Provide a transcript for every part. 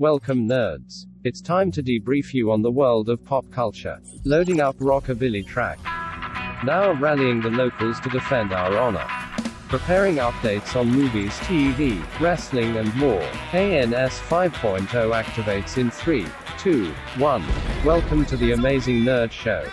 Welcome, nerds. It's time to debrief you on the world of pop culture. Loading up rockabilly track. Now rallying the locals to defend our honor. Preparing updates on movies, TV, wrestling, and more. ANS 5.0 activates in 3, 2, 1. Welcome to the Amazing Nerd Show.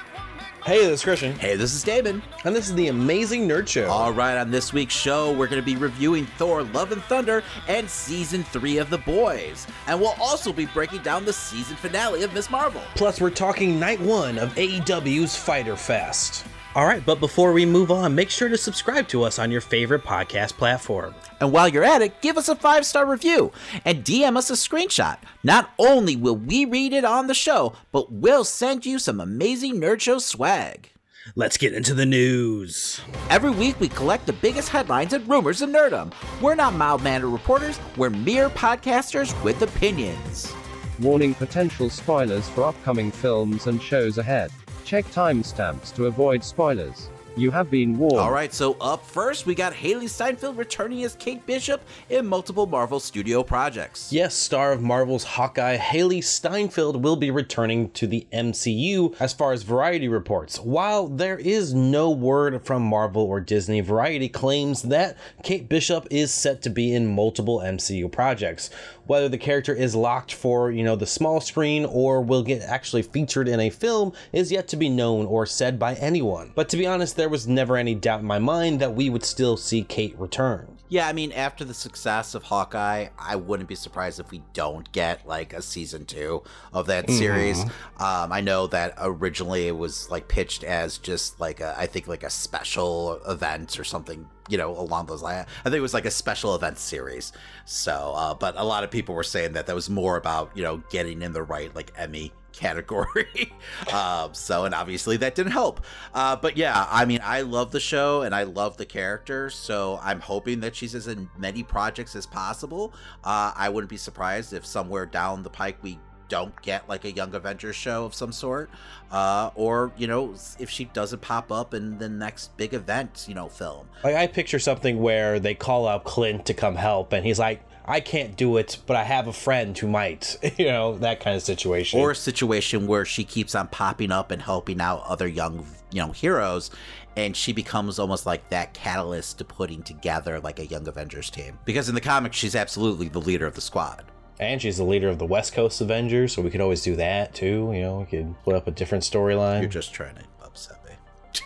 Hey, this is Christian. Hey, this is David. And this is the Amazing Nerd Show. All right, on this week's show, we're going to be reviewing Thor Love and Thunder and season three of The Boys. And we'll also be breaking down the season finale of Miss Marvel. Plus, we're talking night one of AEW's Fyter Fest. All right, but before we move on, make sure to subscribe to us on your favorite podcast platform. And while you're at it, give us a five star review and DM us a screenshot. Not only will we read it on the show, but we'll send you some amazing Nerd Show swag. Let's get into the news. Every week, we collect the biggest headlines and rumors of nerdom. We're not mild mannered reporters, we're mere podcasters with opinions. Warning potential spoilers for upcoming films and shows ahead. Check timestamps to avoid spoilers. You have been warned. All right, so up first, we got Hailee Steinfeld returning as Kate Bishop in multiple Marvel Studio projects. Yes, star of Marvel's Hawkeye, Hailee Steinfeld will be returning to the MCU as far as Variety reports. While there is no word from Marvel or Disney, Variety claims that Kate Bishop is set to be in multiple MCU projects. Whether the character is locked for, you know, the small screen or will get actually featured in a film is yet to be known or said by anyone. But to be honest, there was never any doubt in my mind that we would still see Kate return. Yeah, I mean, after the success of Hawkeye, I wouldn't be surprised if we don't get like a season two of that series. Um, I know that originally it was like pitched as just like a, I think like a special event or something, you know, along those lines. I think it was like a special event series. So, uh, but a lot of people were saying that that was more about you know getting in the right like Emmy category. um, so, and obviously that didn't help. Uh, but yeah, I mean, I love the show and I love the character. So I'm hoping that she's as in many projects as possible. Uh, I wouldn't be surprised if somewhere down the pike we don't get like a Young Avengers show of some sort, uh, or you know, if she doesn't pop up in the next big event, you know, film. Like I picture something where they call out Clint to come help, and he's like, "I can't do it, but I have a friend who might." You know, that kind of situation. Or a situation where she keeps on popping up and helping out other young, you know, heroes, and she becomes almost like that catalyst to putting together like a Young Avengers team. Because in the comics, she's absolutely the leader of the squad. and she's the leader of the West Coast Avengers, so we could always do that too. You know, we could put up a different storyline. You're just trying to upset me.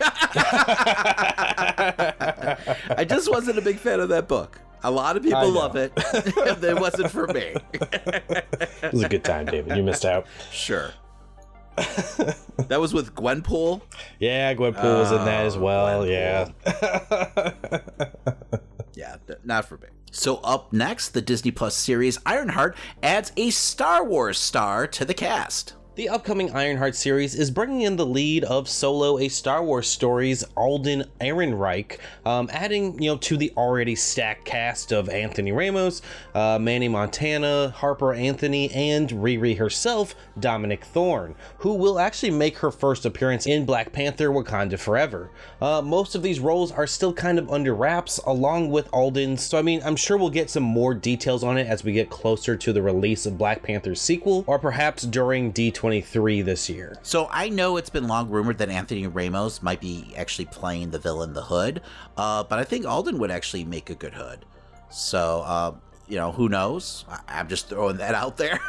I just wasn't a big fan of that book. A lot of people love it. If it wasn't for me. It was a good time, David. You missed out. Sure. that was with Gwenpool. Yeah, Gwenpool was in that as Oh, well. Gwenpool. Yeah. Yeah, not for me. So up next, the Disney Plus series Ironheart adds a Star Wars star to the cast. The upcoming Ironheart series is bringing in the lead of Solo, a Star Wars story's Alden Ehrenreich, um, adding you know to the already stacked cast of Anthony Ramos, uh, Manny Montana, Harper Anthony, and Riri herself, Dominique Thorne, who will actually make her first appearance in Black Panther: Wakanda Forever. Uh, most of these roles are still kind of under wraps, along with Alden's. So I mean, I'm sure we'll get some more details on it as we get closer to the release of Black Panther's sequel, or perhaps during D23 this year. So I know it's been long rumored that Anthony Ramos might be actually playing the villain, the Hood, uh, but I think Alden would actually make a good Hood. So uh, you know, who knows? I- I'm just throwing that out there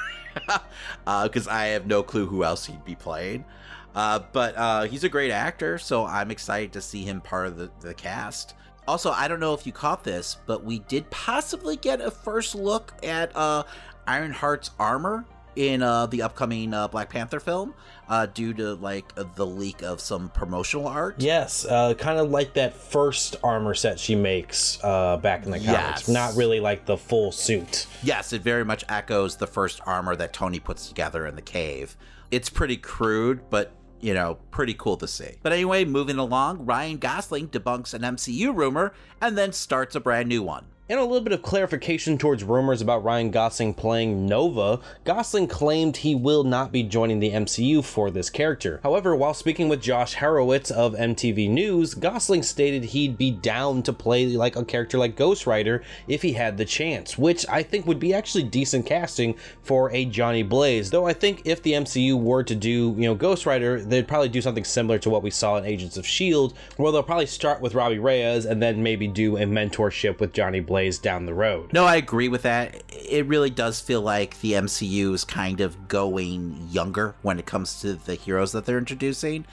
because I have no clue who else he'd be playing. Uh, but uh, he's a great actor, so I'm excited to see him part of the, the cast. Also, I don't know if you caught this, but we did possibly get a first look at uh, Ironheart's armor in uh, the upcoming uh, Black Panther film, uh, due to like uh, the leak of some promotional art. Yes, uh, kind of like that first armor set she makes uh, back in the comics. Yes. Not really like the full suit. Yes, it very much echoes the first armor that Tony puts together in the cave. It's pretty crude, but you know, pretty cool to see. But anyway, moving along, Ryan Gosling debunks an MCU rumor and then starts a brand new one. And a little bit of clarification towards rumors about Ryan Gosling playing Nova, Gosling claimed he will not be joining the MCU for this character. However, while speaking with Josh Horowitz of MTV News, Gosling stated he'd be down to play like a character like Ghost Rider if he had the chance, which I think would be actually decent casting for a Johnny Blaze. Though I think if the MCU were to do, you know, Ghost Rider, they'd probably do something similar to what we saw in Agents of S.H.I.E.L.D., where they'll probably start with Robbie Reyes and then maybe do a mentorship with Johnny Blaze down the road. No, I agree with that. It really does feel like the MCU is kind of going younger when it comes to the heroes that they're introducing.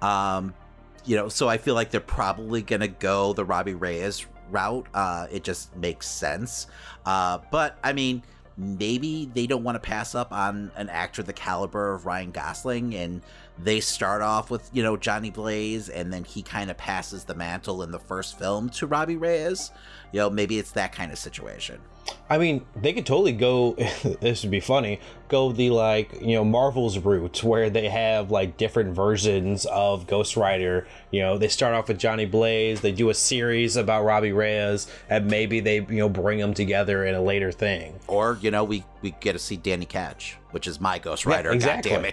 Um, you know, so I feel like they're probably going to go the Robbie Reyes route. Uh, it just makes sense. Uh, but I mean, maybe they don't want to pass up on an actor the caliber of Ryan Gosling and they start off with, you know, Johnny Blaze and then he kind of passes the mantle in the first film to Robbie Reyes. You know, maybe it's that kind of situation. I mean, they could totally go. this would be funny. Go the like you know Marvel's route, where they have like different versions of Ghost Rider. You know, they start off with Johnny Blaze. They do a series about Robbie Reyes, and maybe they you know bring them together in a later thing. Or you know, we we get to see Danny Ketch, which is my Ghost Rider. Yeah, exactly. God damn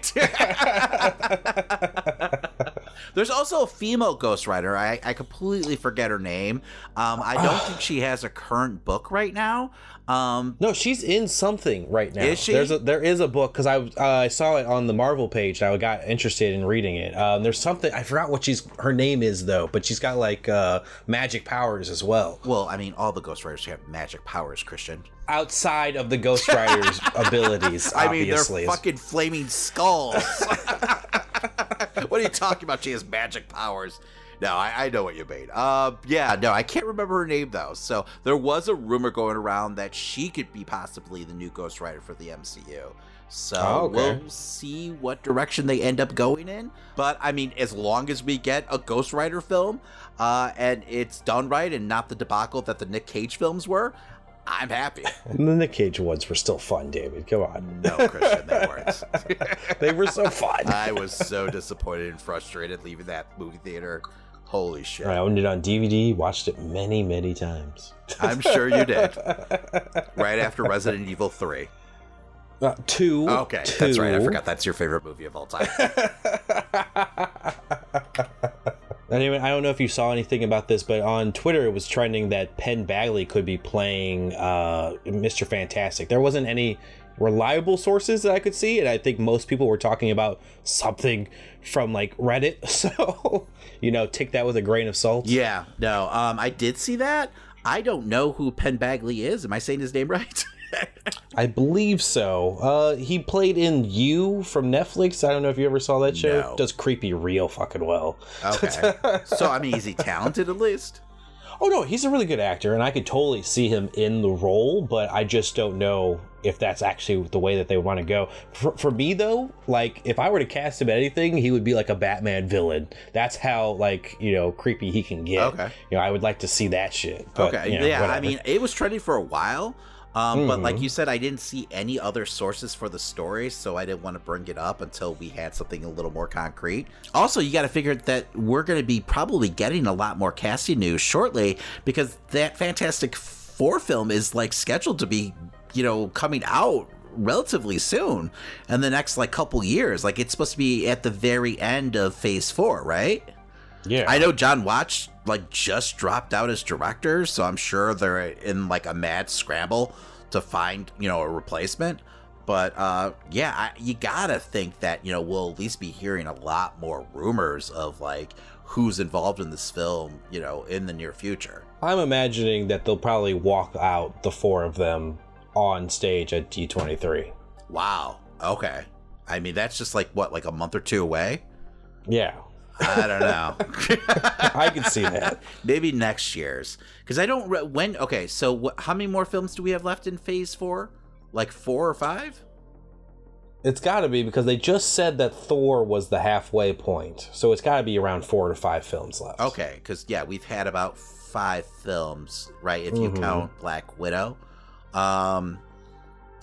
it. There's also a female Ghost Rider. I, I completely forget her name. Um, I don't think she has a current book right now. Um, no, she's in something right now. Is she? There's a, there is a book because I uh, I saw it on the Marvel page. and I got interested in reading it. Um, there's something I forgot what she's her name is though, but she's got like uh, magic powers as well. Well, I mean, all the Ghost Riders have magic powers, Christian. Outside of the Ghost Rider's abilities, I mean, they're fucking flaming skulls. what are you talking about? She has magic powers. No, I, I know what you mean. Uh, yeah, no, I can't remember her name though. So there was a rumor going around that she could be possibly the new Ghost Rider for the MCU. So oh, okay. we'll see what direction they end up going in. But I mean, as long as we get a Ghost Rider film, uh, and it's done right and not the debacle that the Nick Cage films were, I'm happy. And the Nick Cage ones were still fun, David. Come on. No, Christian, they weren't. they were so fun. I was so disappointed and frustrated leaving that movie theater. Holy shit. I owned it on DVD, watched it many, many times. I'm sure you did. right after Resident Evil 3. Uh, two. Okay, two. that's right. I forgot that's your favorite movie of all time. Anyway, I don't know if you saw anything about this, but on Twitter it was trending that Penn Badgley could be playing uh, Mr. Fantastic. There wasn't any reliable sources that I could see, and I think most people were talking about something from like Reddit. So, you know, take that with a grain of salt. Yeah, no, um, I did see that. I don't know who Penn Badgley is. Am I saying his name right? I believe so. Uh, he played in You from Netflix. I don't know if you ever saw that show. No. Does creepy real fucking well. Okay. so I mean, is he talented at least? Oh no, he's a really good actor, and I could totally see him in the role. But I just don't know if that's actually the way that they want to go. For, for me though, like if I were to cast him anything, he would be like a Batman villain. That's how like you know creepy he can get. Okay. You know, I would like to see that shit. But, okay. You know, yeah. Whatever. I mean, it was trending for a while. Um, mm-hmm. But like mm-hmm. you said, I didn't see any other sources for the story, so I didn't want to bring it up until we had something a little more concrete. Also, you got to figure that we're going to be probably getting a lot more casting news shortly because that Fantastic Four film is like scheduled to be, you know, coming out relatively soon in the next like couple years. Like it's supposed to be at the very end of Phase Four, right? Yeah. I know Jon Watts like just dropped out as director, so I'm sure they're in like a mad scramble to find, you know, a replacement. But uh yeah, I, you gotta think that, you know, we'll at least be hearing a lot more rumors of like who's involved in this film, you know, in the near future. I'm imagining that they'll probably walk out the four of them on stage at D23. Wow. Okay. I mean, that's just like what, like a month or two away? Yeah. I don't know. I can see that. Maybe next year's because I don't re- when. Okay, so what, how many more films do we have left in Phase Four? Like four or five? It's got to be because they just said that Thor was the halfway point, so it's got to be around four to five films left. Okay, because yeah, we've had about five films, right? If you mm-hmm. count Black Widow. Um,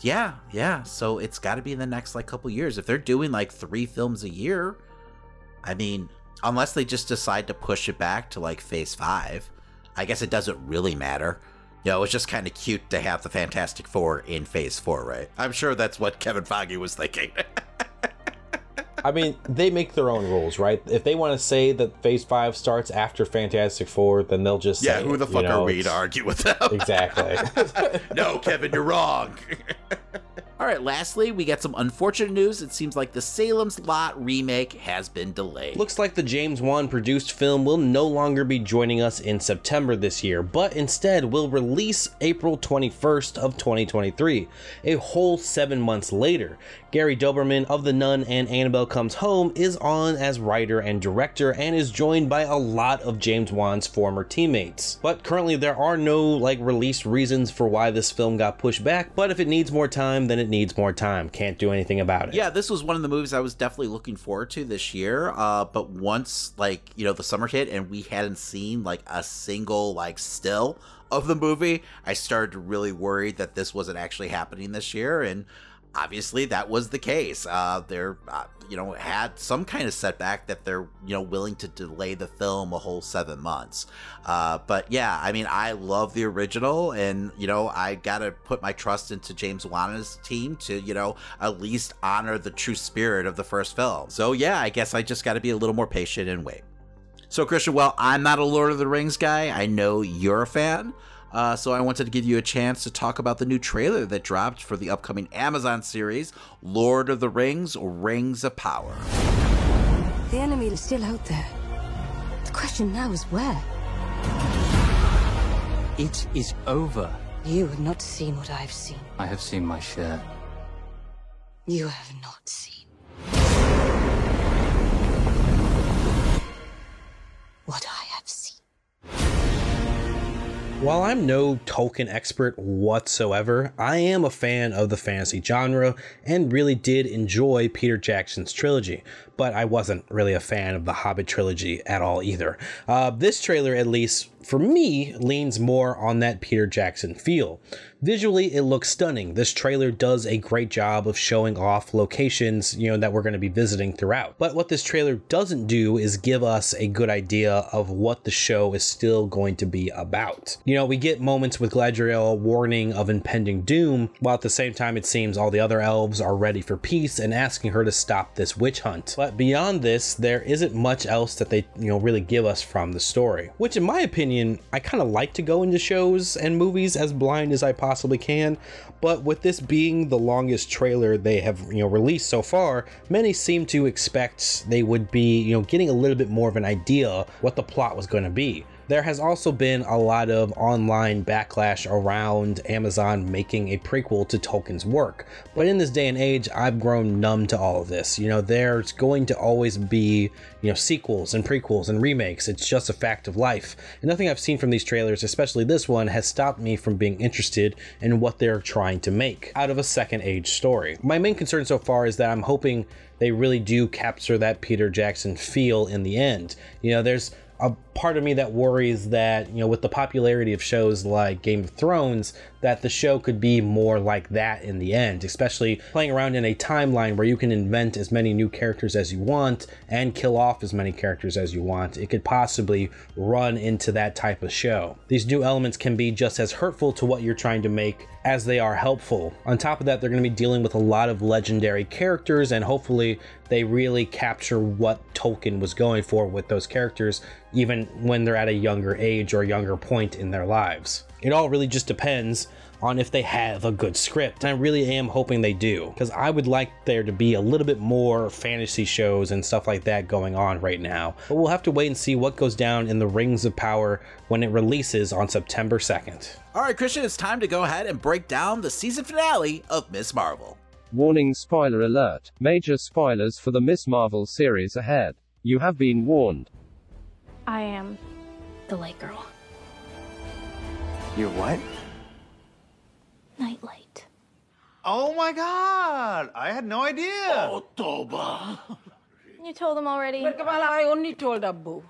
yeah, yeah. So it's got to be in the next like couple years. If they're doing like three films a year, I mean, unless they just decide to push it back to like phase five. I guess it doesn't really matter. you know, it was just kind of cute to have the Fantastic Four in Phase Four, right? I'm sure that's what Kevin Feige was thinking. I mean, they make their own rules, right? If they want to say that Phase Five starts after Fantastic Four, then they'll just yeah. say Who it, the you fuck know, are we to argue with them? Exactly. no, Kevin, you're wrong. All right, lastly, we get some unfortunate news. It seems like the Salem's Lot remake has been delayed. Looks like the James Wan produced film will no longer be joining us in September this year, but instead will release April 21st of 2023, a whole 7 months later. Gary Dauberman of The Nun and Annabelle Comes Home is on as writer and director and is joined by a lot of James Wan's former teammates. But currently there are no like release reasons for why this film got pushed back, but if it needs more time, then it needs more time. Can't do anything about it. yeah, this was one of the movies I was definitely looking forward to this year. Uh, but once like you know the summer hit and we hadn't seen like a single like still of the movie, I started to really worry that this wasn't actually happening this year. And obviously that was the case. Uh, they're uh, you know had some kind of setback that they're you know willing to delay the film a whole seven months. Uh, but yeah, I mean I love the original, and you know I gotta put my trust into James Wan's team to you know at least honor the true spirit of the first film. So yeah, I guess I just got to be a little more patient and wait. So, Christian, well, I'm not a Lord of the Rings guy. I know you're a fan. Uh, so, I wanted to give you a chance to talk about the new trailer that dropped for the upcoming Amazon series, Lord of the Rings Rings of Power. The enemy is still out there. The question now is where? It is over. You have not seen what I've seen. I have seen my share. You have not seen. What I have seen. While I'm no Tolkien expert whatsoever, I am a fan of the fantasy genre and really did enjoy Peter Jackson's trilogy, but I wasn't really a fan of the Hobbit trilogy at all either. Uh, this trailer, at least for me, leans more on that Peter Jackson feel. Visually, it looks stunning. This trailer does a great job of showing off locations, you know, that we're going to be visiting throughout. But what this trailer doesn't do is give us a good idea of what the show is still going to be about. You know, we get moments with Galadriel warning of impending doom, while at the same time it seems all the other elves are ready for peace and asking her to stop this witch hunt. But beyond this, there isn't much else that they, you know, really give us from the story. Which in my opinion, I kind of like to go into shows and movies as blind as I possibly can, but with this being the longest trailer they have, you know, released so far, many seem to expect they would be, you know, getting a little bit more of an idea what the plot was going to be. There has also been a lot of online backlash around Amazon making a prequel to Tolkien's work. But in this day and age, I've grown numb to all of this. You know, there's going to always be, you know, sequels and prequels and remakes. It's just a fact of life. And nothing I've seen from these trailers, especially this one, has stopped me from being interested in what they're trying to make out of a second age story. My main concern so far is that I'm hoping they really do capture that Peter Jackson feel in the end. You know, there's a part of me that worries that you know with the popularity of shows like Game of Thrones that the show could be more like that in the end especially playing around in a timeline where you can invent as many new characters as you want and kill off as many characters as you want. It could possibly run into that type of show. These new elements can be just as hurtful to what you're trying to make as they are helpful on top of that they're going to be dealing with a lot of legendary characters and hopefully they really capture what Tolkien was going for with those characters even when they're at a younger age or younger point in their lives. It all really just depends on if they have a good script. And I really am hoping they do, because I would like there to be a little bit more fantasy shows and stuff like that going on right now. But we'll have to wait and see what goes down in the Rings of Power when it releases on September 2nd. All right, Christian, it's time to go ahead and break down the season finale of Miss Marvel. Warning spoiler alert. Major spoilers for the Miss Marvel series ahead. You have been warned. I am the light girl. You're what? Nightlight. Oh my god! I had no idea. You told them already? I only told Abu.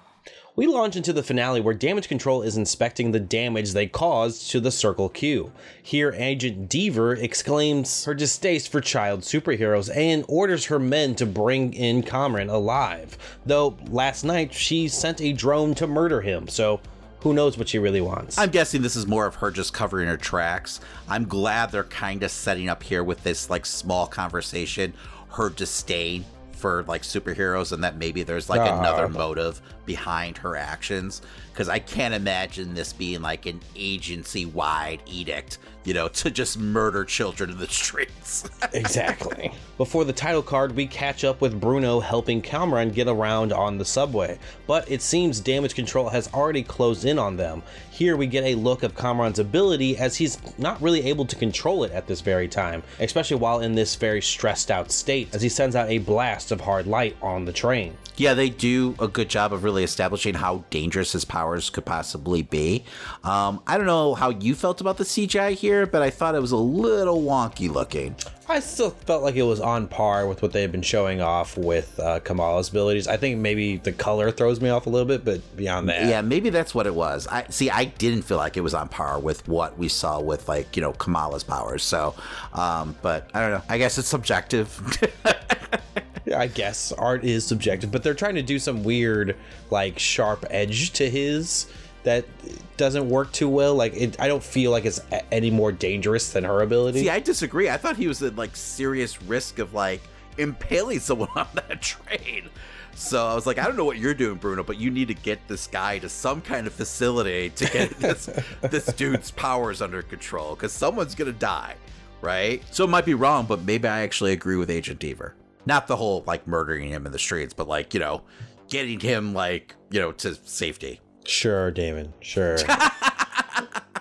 We launch into the finale where Damage Control is inspecting the damage they caused to the Circle Q. Here, Agent Deever exclaims her distaste for child superheroes and orders her men to bring in Kamran alive. Though last night she sent a drone to murder him, so who knows what she really wants. I'm guessing this is more of her just covering her tracks. I'm glad they're kind of setting up here with this like small conversation, her disdain for like superheroes, and that maybe there's like another motive behind her actions. Because I can't imagine this being like an agency wide edict, you know, to just murder children in the streets. exactly. Before the title card, we catch up with Bruno helping Kamran get around on the subway, but it seems damage control has already closed in on them. Here we get a look of Kamran's ability as he's not really able to control it at this very time, especially while in this very stressed out state, as he sends out a blast of hard light on the train. Yeah, they do a good job of really establishing how dangerous his powers could possibly be. Um, I don't know how you felt about the CGI here, but I thought it was a little wonky looking. I still felt like it was on par with what they've been showing off with uh, Kamala's abilities. I think maybe the color throws me off a little bit, but beyond that, Yeah, maybe that's what it was. I see. I didn't feel like it was on par with what we saw with like you know Kamala's powers. So, um, but I don't know. I guess it's subjective. I guess art is subjective, but they're trying to do some weird, like sharp edge to his that doesn't work too well. Like it, I don't feel like it's a- any more dangerous than her ability. see, I disagree. I thought he was at like serious risk of like impaling someone on that train. So I was like, I don't know what you're doing, Bruno, but you need to get this guy to some kind of facility to get this this dude's powers under control because someone's gonna die, right? So it might be wrong, but maybe I actually agree with Agent Deever. Not the whole like murdering him in the streets, but like you know, getting him like you know to safety. Sure, Damon. Sure.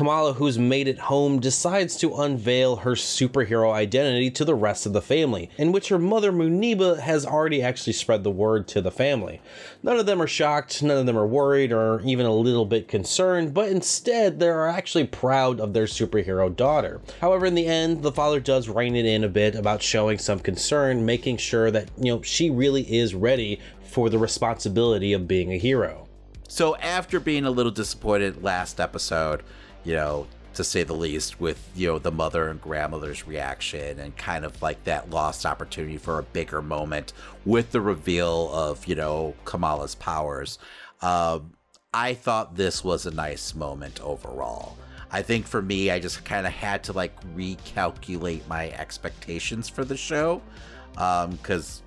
Kamala, who's made it home, decides to unveil her superhero identity to the rest of the family, in which her mother Muneeba has already actually spread the word to the family. None of them are shocked, none of them are worried or even a little bit concerned, but instead they are actually proud of their superhero daughter. However, in the end, the father does rein it in a bit about showing some concern, making sure that, you know, she really is ready for the responsibility of being a hero. So after being a little disappointed last episode, you know, to say the least, with you know the mother and grandmother's reaction and kind of like that lost opportunity for a bigger moment with the reveal of you know Kamala's powers, um, I thought this was a nice moment overall. I think for me, I just kind of had to like recalculate my expectations for the show because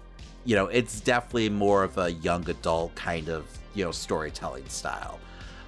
you know it's definitely more of a young adult kind of you know storytelling style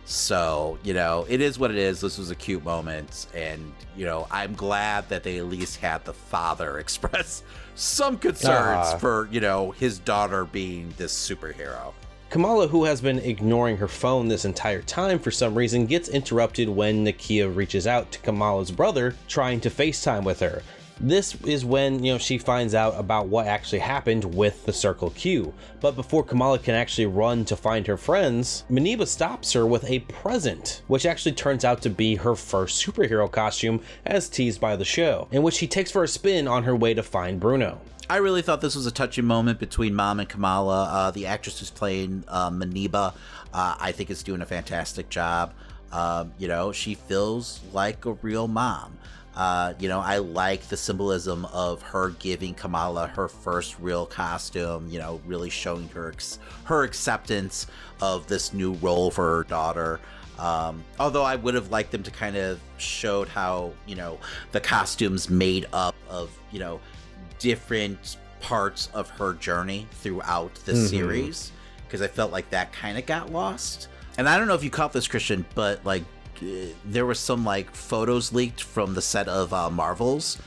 so you know it is what it is this was a cute moment and you know i'm glad that they at least had the father express some concerns Ah. for you know his daughter being this superhero Kamala, who has been ignoring her phone this entire time for some reason, gets interrupted when Nakia reaches out to Kamala's brother, trying to FaceTime with her. This is when, you know, she finds out about what actually happened with the Circle Q. But before Kamala can actually run to find her friends, Muneeba stops her with a present, which actually turns out to be her first superhero costume, as teased by the show, in which she takes for a spin on her way to find Bruno. I really thought this was a touching moment between Mom and Kamala. Uh, the actress who's playing uh, Muneeba, uh, I think, is doing a fantastic job. Um, you know, she feels like a real mom. Uh, you know, I like the symbolism of her giving Kamala her first real costume. You know, really showing her ex- her acceptance of this new role for her daughter. Um, although I would have liked them to kind of showed how you know the costumes made up of you know different parts of her journey throughout the Mhm. series because I felt like that kind of got lost. And I don't know if you caught this, Christian, but like there was some like photos leaked from the set of uh, Marvels,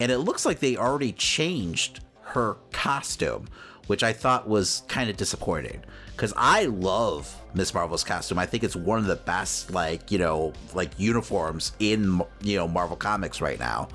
and it looks like they already changed her costume, which I thought was kind of disappointing because I love Miss Marvel's costume. I think it's one of the best like you know like uniforms in you know Marvel comics right now.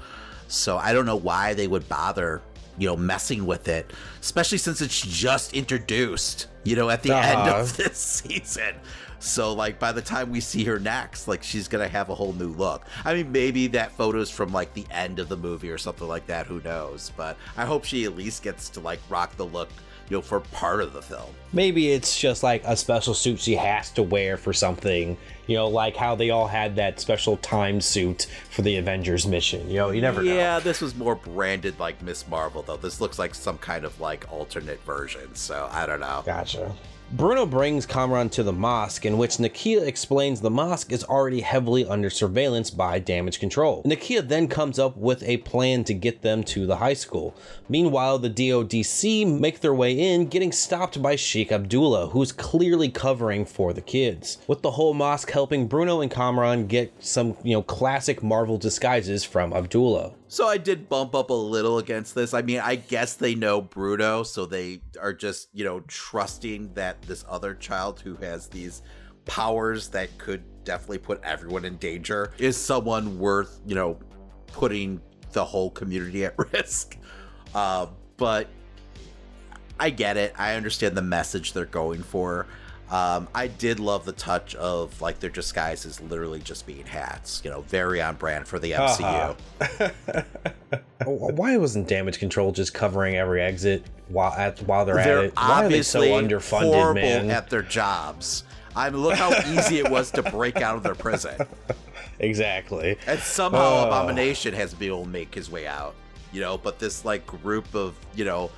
So I don't know why they would bother, you know, messing with it, especially since it's just introduced, you know, at the end Uh-huh. of this season. So like by the time we see her next, like she's gonna have a whole new look. I mean, maybe that photo's from like the end of the movie or something like that. Who knows? But I hope she at least gets to like rock the look, you know, for part of the film. Maybe it's just like a special suit she has to wear for something, you know, like how they all had that special time suit for the Avengers mission. You know, you never know. Yeah, this was more branded like Miss Marvel though. This looks like some kind of like alternate version. So I don't know. Gotcha. Bruno brings Kamran to the mosque, in which Nakia explains the mosque is already heavily under surveillance by damage control. Nakia then comes up with a plan to get them to the high school. Meanwhile, the DODC make their way in, getting stopped by Sheikh Abdullah, who's clearly covering for the kids. With the whole mosque helping Bruno and Kamran get some, you know, classic Marvel disguises from Abdullah. So I did bump up a little against this. I mean, I guess they know Bruno, so they are just, you know, trusting that this other child who has these powers that could definitely put everyone in danger is someone worth, you know, putting the whole community at risk. Uh, but I get it. I understand the message they're going for. Um, I did love the touch of like their disguises literally just being hats, you know, very on brand for the MCU. Uh-huh. Why wasn't damage control just covering every exit while at while they're, They're at it? Why are they so obviously underfunded, horrible man? at their jobs. I mean, look how easy it was to break out of their prison, exactly. and somehow Oh. Abomination has been able to make his way out. You know, but this like group of you know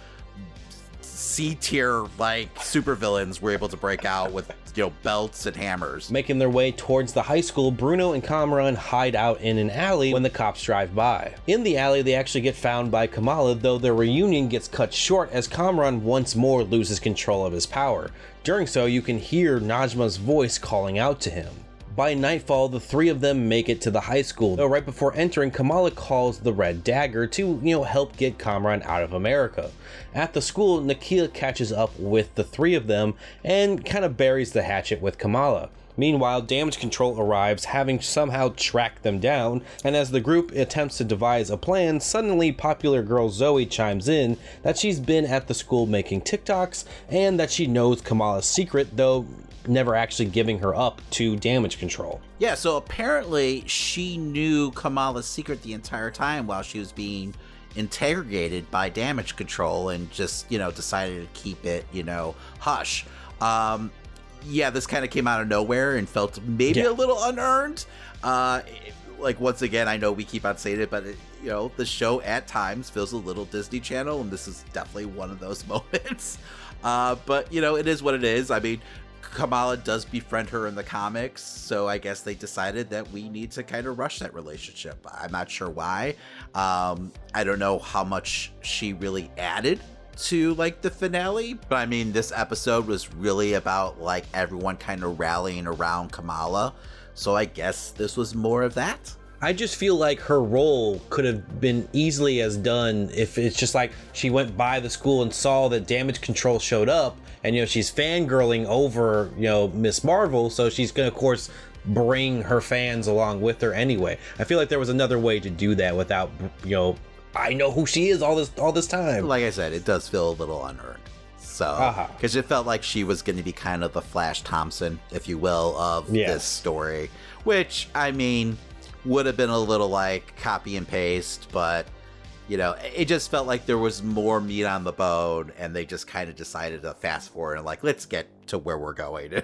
C tier like supervillains were able to break out with you know belts and hammers. Making their way towards the high school, Bruno and Kamran hide out in an alley when the cops drive by. In the alley, they actually get found by Kamala, though their reunion gets cut short as Kamran once more loses control of his power. During so, you can hear Najma's voice calling out to him. By nightfall, the three of them make it to the high school, though right before entering, Kamala calls the Red Dagger to, you know, help get Kamran out of America. At the school, Nakia catches up with the three of them and kind of buries the hatchet with Kamala. Meanwhile, Damage Control arrives, having somehow tracked them down, and as the group attempts to devise a plan, suddenly popular girl Zoe chimes in that she's been at the school making TikToks and that she knows Kamala's secret, though never actually giving her up to Damage Control. Yeah, so apparently she knew Kamala's secret the entire time while she was being interrogated by damage control and just, you know, decided to keep it, you know, hush. Um yeah, this kind of came out of nowhere and felt maybe Yeah. a little unearned. Uh like once again, I know we keep on saying it, but it, you know, the show at times feels a little Disney Channel and this is definitely one of those moments. Uh but, you know, it is what it is. I mean, Kamala does befriend her in the comics, so I guess they decided that we need to kind of rush that relationship. I'm not sure why. Um, I don't know how much she really added to like the finale, but I mean, this episode was really about like everyone kind of rallying around Kamala, so I guess this was more of that. I just feel like her role could have been easily as done if it's just like she went by the school and saw that damage control showed up and you know she's fangirling over you know Miss Marvel so she's gonna of course bring her fans along with her anyway. I feel like there was another way to do that without you know I know who she is all this all this time. Like I said, it does feel a little unearned. So, Uh-huh. because it felt like she was going to be kind of the Flash Thompson, if you will, of Yes. this story, which I mean would have been a little like copy and paste, but you know, it just felt like there was more meat on the bone, and they just kind of decided to fast forward and like, let's get to where we're going.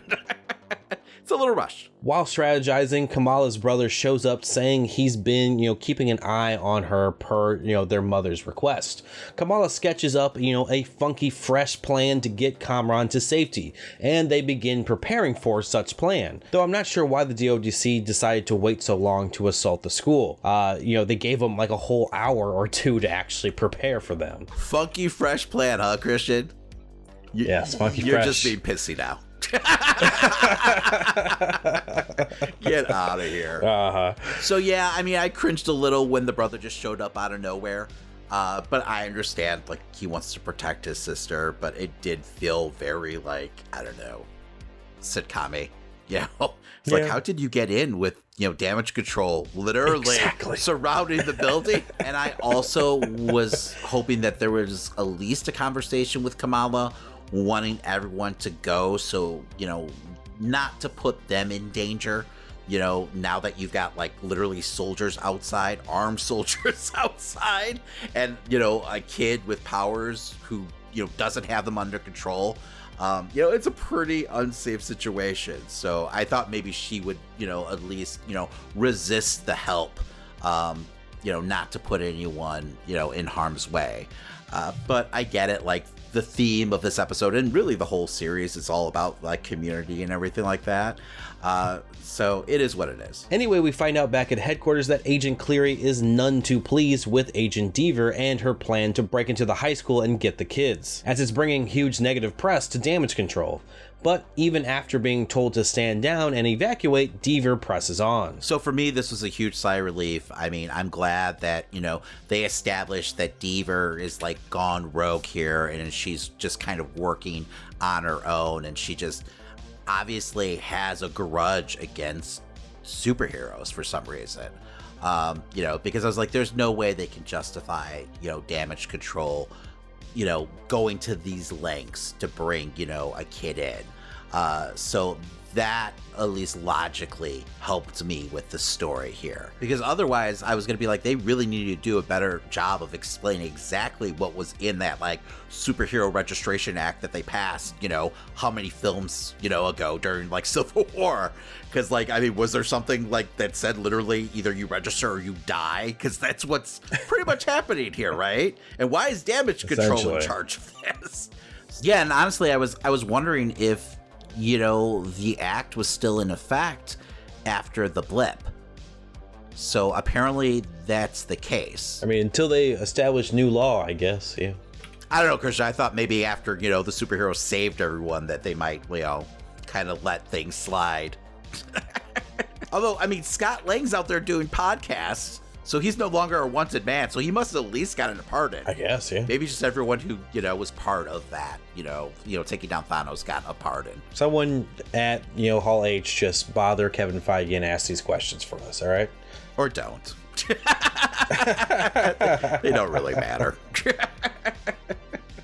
it's a little rushed. While strategizing, Kamala's brother shows up saying he's been, you know, keeping an eye on her per, you know, their mother's request. Kamala sketches up, you know, a funky, fresh plan to get Kamran to safety, and they begin preparing for such plan. Though I'm not sure why the DODC decided to wait so long to assault the school. Uh, you know, they gave them like a whole hour or two to actually prepare for them. Funky fresh plan, huh, Christian? You- Yes, funky You're fresh. just being pissy now. Get out of here. Uh-huh. So yeah, I mean, I cringed a little when the brother just showed up out of nowhere. Uh, but I understand, like, he wants to protect his sister, but it did feel very, like, I don't know, sitcom You know? It's like, how did you get in with, you know, damage control literally Exactly. surrounding the building? and I also was hoping that there was at least a conversation with Kamala wanting everyone to go so, you know, not to put them in danger you know, now that you've got like literally soldiers outside, armed soldiers outside, and you know, a kid with powers who, you know, doesn't have them under control. Um, you know, it's a pretty unsafe situation. So I thought maybe she would, you know, at least, you know, resist the help, um, you know, not to put anyone, you know, in harm's way. Uh, but I get it. Like the theme of this episode and really the whole series is all about like community and everything like that. Uh, so it is what it is. Anyway, we find out back at headquarters that Agent Cleary is none too pleased with Agent Deever and her plan to break into the high school and get the kids, as it's bringing huge negative press to damage control. But even after being told to stand down and evacuate, Deever presses on. So for me, this was a huge sigh of relief. I mean, I'm glad that, you know, they established that Deever is like gone rogue here and she's just kind of working on her own and she just obviously has a grudge against superheroes for some reason. Um, you know, because I was like, there's no way they can justify, you know, damage control, you know, going to these lengths to bring, you know, a kid in. Uh, so that at least logically helped me with the story here. Because otherwise i was going to be like they really needed to do a better job of explaining exactly what was in that like superhero registration act that they passed you know how many films you know ago during like civil war. Because like i mean was there something like that said literally either you register or you die? Because that's what's pretty much happening here right? And why is damage control in charge of this? Yeah and honestly i was i was wondering if you know, the act was still in effect after the blip. So apparently that's the case. I mean, until they establish new law, I guess, yeah. I don't know, Christian. I thought maybe after, you know, the superheroes saved everyone that they might, you know, kind of let things slide. Although, I mean, Scott Lang's out there doing podcasts. So he's no longer a wanted man. So he must have at least gotten a pardon. I guess, yeah. Maybe just everyone who you know was part of that, you know, you know, taking down Thanos got a pardon. Someone at you know Hall H just bother Kevin Feige and ask these questions for us. All right, or don't. they don't really matter.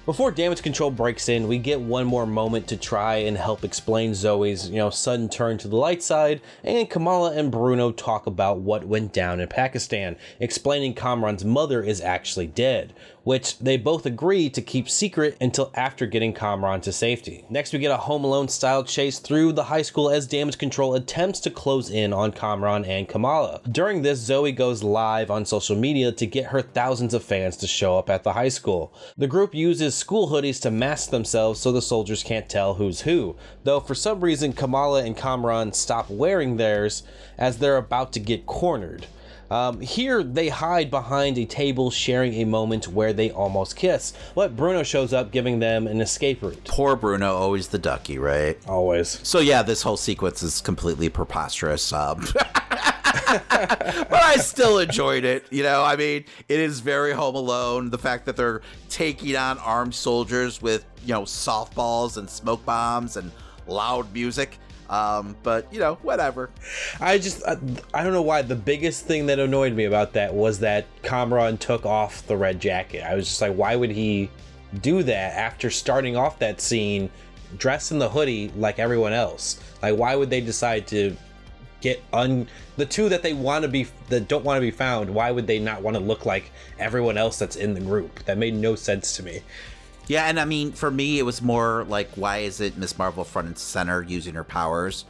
Before damage control breaks in, we get one more moment to try and help explain Zoe's, you know, sudden turn to the light side, and Kamala and Bruno talk about what went down in Pakistan, explaining Kamran's mother is actually dead, which they both agree to keep secret until after getting Kamran to safety. Next, we get a Home Alone style chase through the high school as damage control attempts to close in on Kamran and Kamala. During this, Zoe goes live on social media to get her thousands of fans to show up at the high school. The group uses school hoodies to mask themselves so the soldiers can't tell who's who, though for some reason Kamala and Kamran stop wearing theirs as they're about to get cornered. Um, here, they hide behind a table, sharing a moment where they almost kiss. But Bruno shows up, giving them an escape route. Poor Bruno, always the ducky, right? Always. So yeah, this whole sequence is completely preposterous. Um, but I still enjoyed it. You know, I mean, it is very Home Alone. The fact that they're taking on armed soldiers with you know softballs and smoke bombs and loud music. Um, but you know, whatever. I just I, I, don't know why the biggest thing that annoyed me about that was that Kamran took off the red jacket. I was just like, why would he do that after starting off that scene dressed in the hoodie like everyone else? Like, why would they decide to get un the two that they want to be that don't want to be found? Why would they not want to look like everyone else that's in the group? That made no sense to me. Yeah, and I mean, for me, it was more like, why is it Miss Marvel front and center using her powers,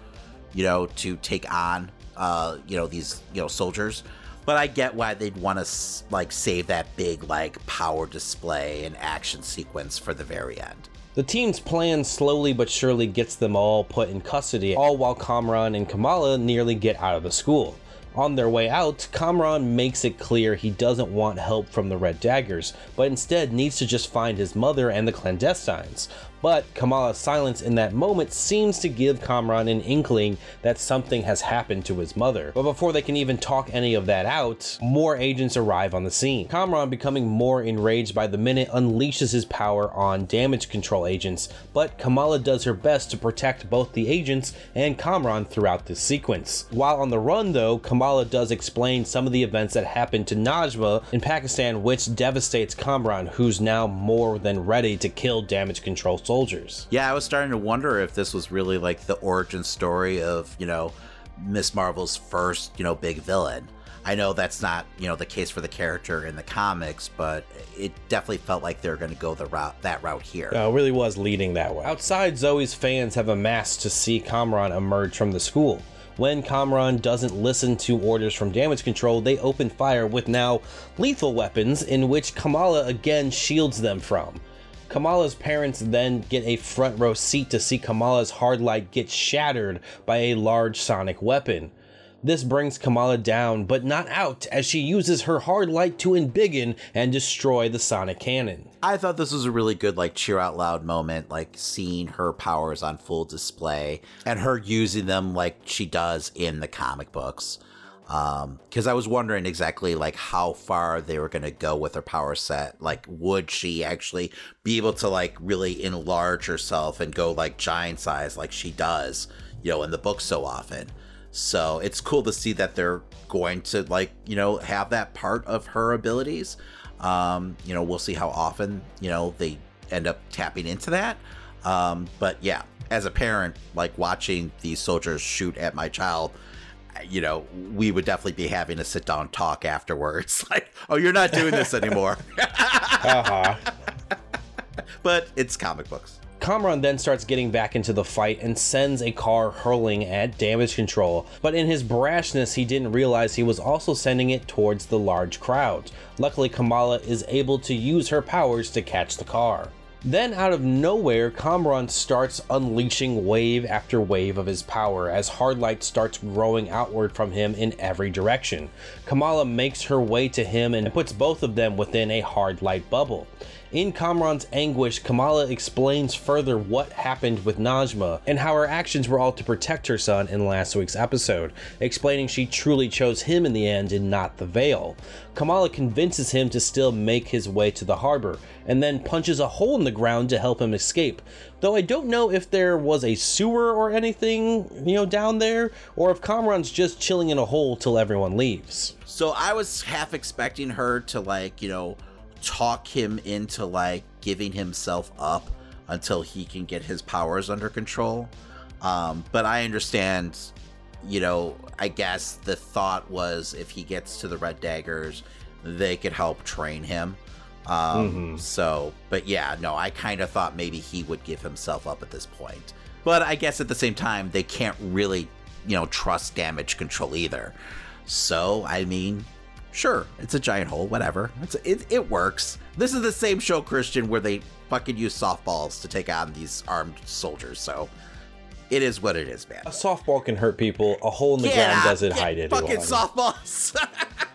you know, to take on, uh, you know, these, you know, soldiers? But I get why they'd want to like save that big like power display and action sequence for the very end. The team's plan slowly but surely gets them all put in custody, all while Kamran and Kamala nearly get out of the school. On their way out, Kamran makes it clear he doesn't want help from the Red Daggers, but instead needs to just find his mother and the clandestines, but Kamala's silence in that moment seems to give Kamran an inkling that something has happened to his mother. But before they can even talk any of that out, more agents arrive on the scene. Kamran, becoming more enraged by the minute, unleashes his power on damage control agents, but Kamala does her best to protect both the agents and Kamran throughout this sequence. While on the run, though, Kamala does explain some of the events that happened to Najma in Pakistan, which devastates Kamran, who's now more than ready to kill damage control soldiers soldiers. Yeah, I was starting to wonder if this was really like the origin story of, you know, Miss Marvel's first, you know, big villain. I know that's not, you know, the case for the character in the comics, but it definitely felt like they're going to go the route that route here. Uh, it really was leading that way. Outside, Zoe's fans have amassed to see Kamran emerge from the school. When Kamran doesn't listen to orders from damage control, they open fire with now lethal weapons in which Kamala again shields them from. Kamala's parents then get a front row seat to see Kamala's hard light get shattered by a large sonic weapon. This brings Kamala down, but not out, as she uses her hard light to embiggen and destroy the sonic cannon. I thought this was a really good, like, cheer out loud moment, like seeing her powers on full display and her using them like she does in the comic books. Um, because I was wondering exactly like how far they were gonna go with her power set. Like, would she actually be able to like really enlarge herself and go like giant size like she does, you know, in the book so often? So it's cool to see that they're going to like, you know, have that part of her abilities. Um, you know, we'll see how often, you know, they end up tapping into that. Um, but yeah, as a parent, like watching these soldiers shoot at my child, you know, we would definitely be having a sit down talk afterwards. Like, oh, you're not doing this anymore. uh-huh. but it's comic books. Kamran then starts getting back into the fight and sends a car hurling at damage control, but in his brashness, he didn't realize he was also sending it towards the large crowd. Luckily, Kamala is able to use her powers to catch the car. Then, out of nowhere, Kamran starts unleashing wave after wave of his power as Hardlight starts growing outward from him in every direction. Kamala makes her way to him and puts both of them within a Hardlight bubble. In Kamran's anguish, Kamala explains further what happened with Najma and how her actions were all to protect her son in last week's episode, explaining she truly chose him in the end and not the Veil. Kamala convinces him to still make his way to the harbor, and then punches a hole in the ground to help him escape. Though I don't know if there was a sewer or anything, you know, down there, or if Kamran's just chilling in a hole till everyone leaves. So I was half expecting her to like, you know, talk him into like giving himself up until he can get his powers under control. Um, but I understand, you know, I guess the thought was if he gets to the Red Daggers, they could help train him. Um, mm-hmm. So, but yeah, no, I kind of thought maybe he would give himself up at this point. But I guess at the same time, they can't really, you know, trust damage control either. So, I mean, sure, it's a giant hole, whatever. It's, it, it works. This is the same show, Christian, where they fucking use softballs to take on these armed soldiers, so it is what it is, man. A softball can hurt people. A hole in the ground doesn't hide it. Fucking softballs.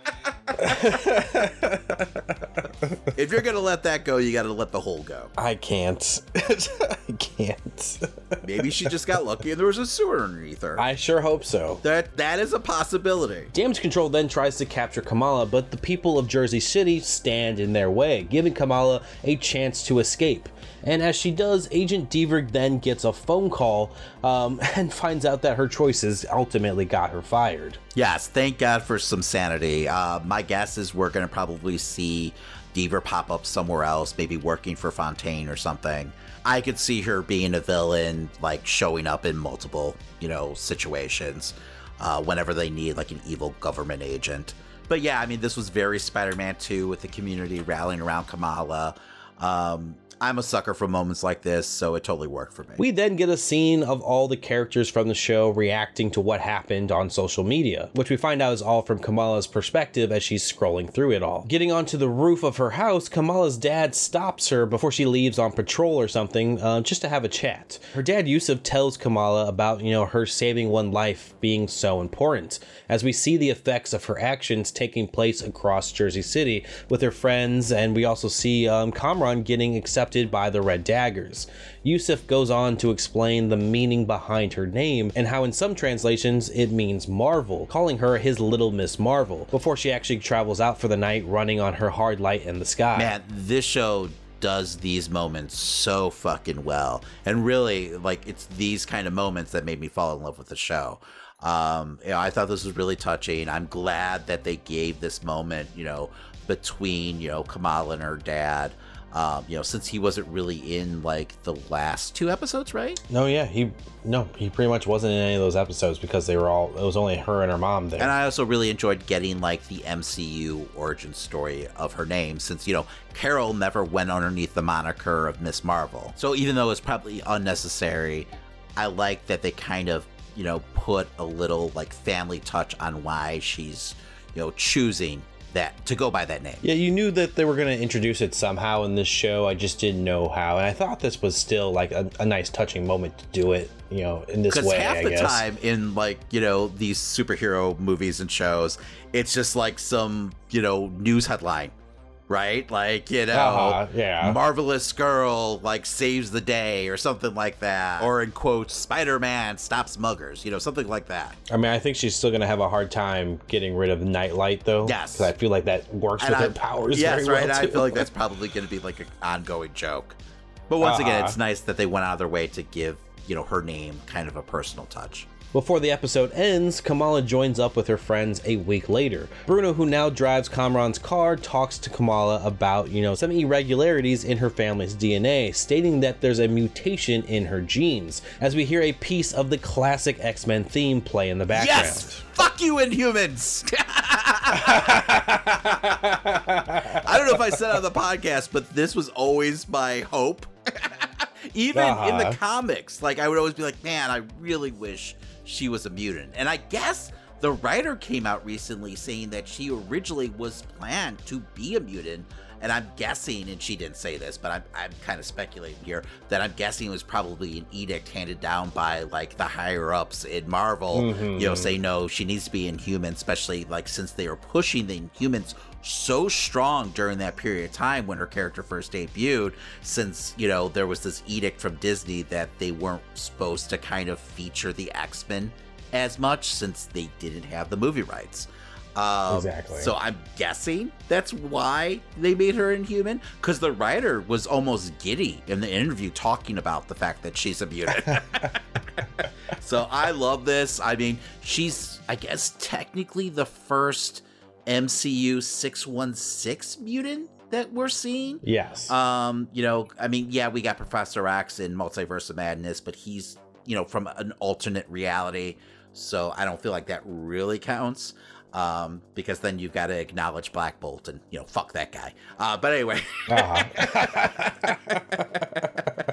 if you're gonna let that go, you gotta let the hole go. I can't. I can't. Maybe she just got lucky and there was a sewer underneath her. I sure hope so. That that is a possibility. Damage Control then tries to capture Kamala, but the people of Jersey City stand in their way, giving Kamala a chance to escape. And as she does, Agent Deever then gets a phone call um, and finds out that her choices ultimately got her fired. Yes, thank God for some sanity. Uh, my guess is we're going to probably see Deever pop up somewhere else, maybe working for Fontaine or something. I could see her being a villain, like showing up in multiple, you know, situations uh, whenever they need like an evil government agent. But yeah, I mean, this was very Spider Man 2 with the community rallying around Kamala. Um, I'm a sucker for moments like this, so it totally worked for me. We then get a scene of all the characters from the show reacting to what happened on social media, which we find out is all from Kamala's perspective as she's scrolling through it all. Getting onto the roof of her house, Kamala's dad stops her before she leaves on patrol or something, uh, just to have a chat. Her dad Yusuf tells Kamala about, you know, her saving one life being so important, as we see the effects of her actions taking place across Jersey City with her friends, and we also see um, Kamran getting accepted by the Red Daggers. Yusuf goes on to explain the meaning behind her name and how in some translations it means Marvel, calling her his little Miss Marvel, before she actually travels out for the night running on her hard light in the sky. Man, this show does these moments so fucking well. And really, like, it's these kind of moments that made me fall in love with the show. Um, you know, I thought this was really touching. I'm glad that they gave this moment, you know, between, you know, Kamala and her dad. Um, you know, since he wasn't really in like the last two episodes, right? No, yeah, he no, he pretty much wasn't in any of those episodes because they were all it was only her and her mom there. And I also really enjoyed getting like the MCU origin story of her name, since you know Carol never went underneath the moniker of Miss Marvel. So even though it's probably unnecessary, I like that they kind of you know put a little like family touch on why she's you know choosing that to go by that name. Yeah, you knew that they were going to introduce it somehow in this show. I just didn't know how, and I thought this was still like a, a nice, touching moment to do it. You know, in this Because way. half I the guess. time in like you know these superhero movies and shows, it's just like some you know news headline, right? Like you know, Uh-huh, yeah. marvelous girl like saves the day or something like that, or in quotes, Spider-Man stops muggers, you know, something like that. I mean, I think she's still going to have a hard time getting rid of Nightlight, though. Yes. Because I feel like that works And with I- her powers. Yes, very right. Well I feel like that's probably going to be like an ongoing joke. But once again, Uh-huh. it's nice that they went out of their way to give you know her name kind of a personal touch. Before the episode ends, Kamala joins up with her friends a week later. Bruno, who now drives Kamran's car, talks to Kamala about, you know, some irregularities in her family's DNA, stating that there's a mutation in her genes, as we hear a piece of the classic X-Men theme play in the background. Yes, fuck you, Inhumans. I don't know if I said it on the podcast, but this was always my hope. Even in the Uh-huh. comics, like I would always be like, man, I really wish she was a mutant. And I guess the writer came out recently saying that she originally was planned to be a mutant. And I'm guessing, and she didn't say this, but I'm, I'm kind of speculating here that I'm guessing it was probably an edict handed down by like the higher ups in Marvel, you know, mm-hmm. say no, she needs to be inhuman, especially like since they were pushing the Inhumans so strong during that period of time when her character first debuted, since, you know, there was this edict from Disney that they weren't supposed to kind of feature the X Men as much since they didn't have the movie rights. Um, Exactly. So I'm guessing that's why they made her inhuman. Because the writer was almost giddy in the interview talking about the fact that she's a mutant. so I love this. I mean, she's, I guess, technically the first MCU 616 mutant that we're seeing. Yes. Um, you know, I mean, yeah, we got Professor X in Multiverse of Madness, but he's, you know, from an alternate reality. So I don't feel like that really counts. Um, because then you've got to acknowledge Black Bolt and, you know, fuck that guy. Uh, but anyway, Uh-huh.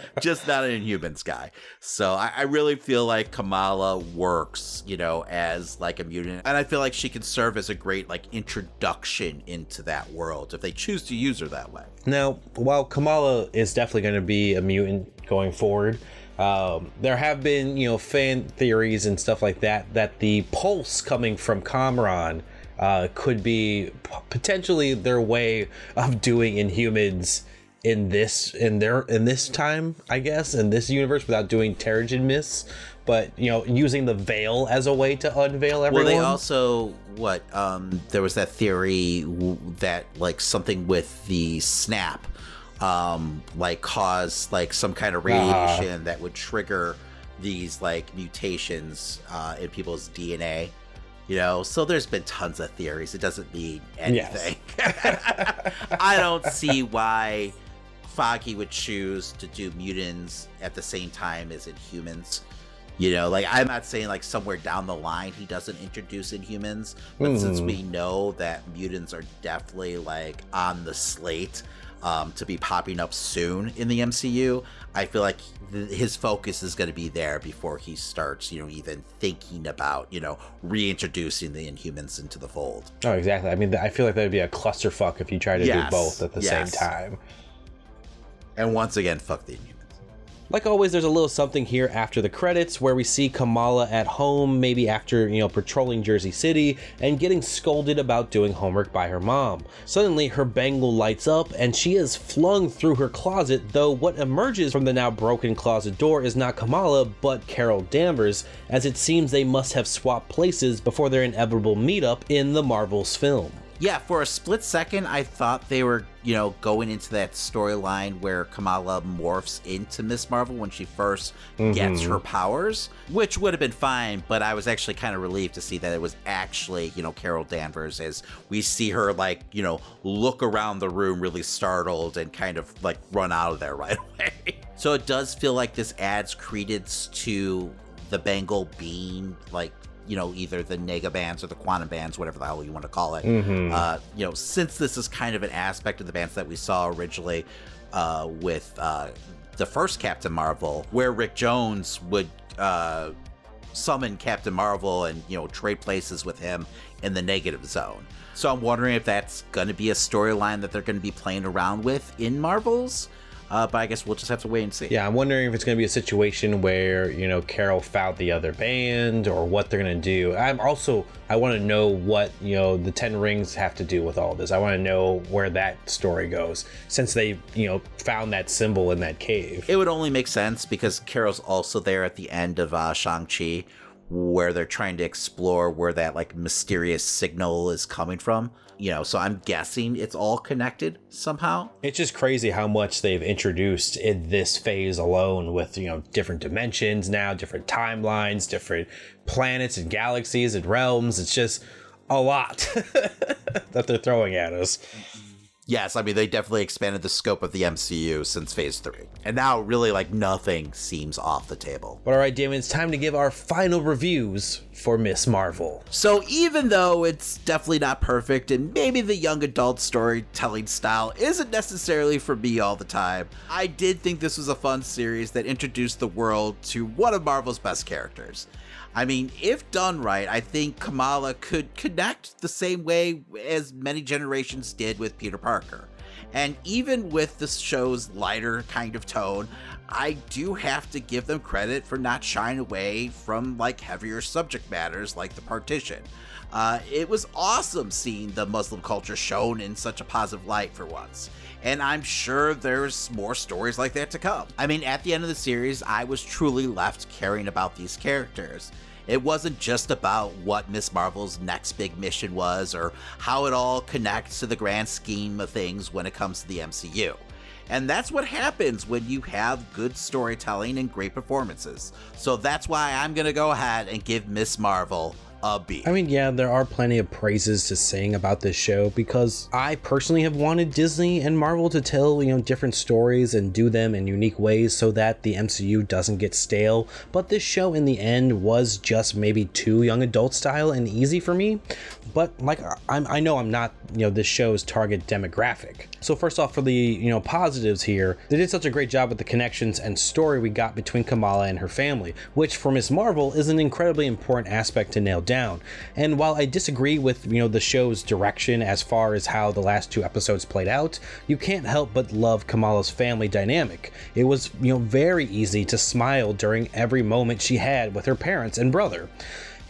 just not an Inhumans guy. So I, I really feel like Kamala works, you know, as like a mutant. And I feel like she can serve as a great, like, introduction into that world if they choose to use her that way. Now, while Kamala is definitely going to be a mutant going forward, um, there have been, you know, fan theories and stuff like that that the pulse coming from Kamran uh, could be p- potentially their way of doing Inhumans in this in their in this time, I guess, in this universe without doing Terrigen Mists, but you know, using the veil as a way to unveil everyone. Well, they also what? Um, there was that theory w- that like something with the snap, um, like cause like some kind of radiation that would trigger these like mutations uh, in people's DNA. You know, so there's been tons of theories. It doesn't mean anything. I don't see why Feige would choose to do mutants at the same time as Inhumans. You know, like I'm not saying like somewhere down the line he doesn't introduce Inhumans, but since we know that mutants are definitely like on the slate um, to be popping up soon in the MCU, I feel like th- his focus is going to be there before he starts, you know, even thinking about, you know, reintroducing the Inhumans into the fold. Oh, exactly. I mean, I feel like that would be a clusterfuck if you try to Yes, do both at the yes. same time. And once again, fuck the Inhumans. Like always, there's a little something here after the credits where we see Kamala at home, maybe after, you know, patrolling Jersey City and getting scolded about doing homework by her mom. Suddenly, her bangle lights up and she is flung through her closet, though what emerges from the now broken closet door is not Kamala, but Carol Danvers, as it seems they must have swapped places before their inevitable meetup in the Marvel's film. Yeah, for a split second, I thought they were, you know, going into that storyline where Kamala morphs into Miss Marvel when she 1st gets mm-hmm. her powers, which would have been fine, but I was actually kind of relieved to see that it was actually, you know, Carol Danvers as we see her, like, you know, look around the room really startled and kind of, like, run out of there right away. so it does feel like this adds credence to the bangle being, like, you know, either the nega bands or the quantum bands, whatever the hell you want to call it. Uh, you know, since this is kind of an aspect of the bands that we saw originally uh, with uh, the first Captain Marvel, where Rick Jones would uh, summon Captain Marvel and, you know, trade places with him in the negative zone. So I'm wondering if that's going to be a storyline that they're going to be playing around with in Marvels. Uh, but I guess we'll just have to wait and see. Yeah, I'm wondering if it's going to be a situation where you know Carol found the other band, or what they're going to do. I'm also I want to know what you know the Ten Rings have to do with all this. I want to know where that story goes since they you know found that symbol in that cave. It would only make sense because Carol's also there at the end of uh, Shang Chi, where they're trying to explore where that like mysterious signal is coming from you know, so I'm guessing it's all connected somehow. It's just crazy how much they've introduced in this phase alone with, you know, different dimensions now, different timelines, different planets and galaxies and realms. It's just a lot that they're throwing at us. Yes, I mean they definitely expanded the scope of the MCU since Phase 3. And now really like nothing seems off the table. But all right, Damon, it's time to give our final reviews for Miss Marvel. So even though it's definitely not perfect and maybe the young adult storytelling style isn't necessarily for me all the time, I did think this was a fun series that introduced the world to one of Marvel's best characters. I mean, if done right, I think Kamala could connect the same way as many generations did with Peter Parker. And even with the show's lighter kind of tone, I do have to give them credit for not shying away from like heavier subject matters like the partition. Uh, it was awesome seeing the Muslim culture shown in such a positive light for once. And I'm sure there's more stories like that to come. I mean, at the end of the series, I was truly left caring about these characters. It wasn't just about what Miss Marvel's next big mission was or how it all connects to the grand scheme of things when it comes to the MCU. And that's what happens when you have good storytelling and great performances. So that's why I'm going to go ahead and give Miss Marvel a B. I mean, yeah, there are plenty of praises to sing about this show because I personally have wanted Disney and Marvel to tell, you know, different stories and do them in unique ways so that the MCU doesn't get stale. But this show in the end was just maybe too young adult style and easy for me. But like I'm, I know I'm not, you know, this show's target demographic. So first off, for the you know positives here, they did such a great job with the connections and story we got between Kamala and her family, which for Miss Marvel is an incredibly important aspect to nail down. And while I disagree with you know the show's direction as far as how the last two episodes played out, you can't help but love Kamala's family dynamic. It was you know very easy to smile during every moment she had with her parents and brother.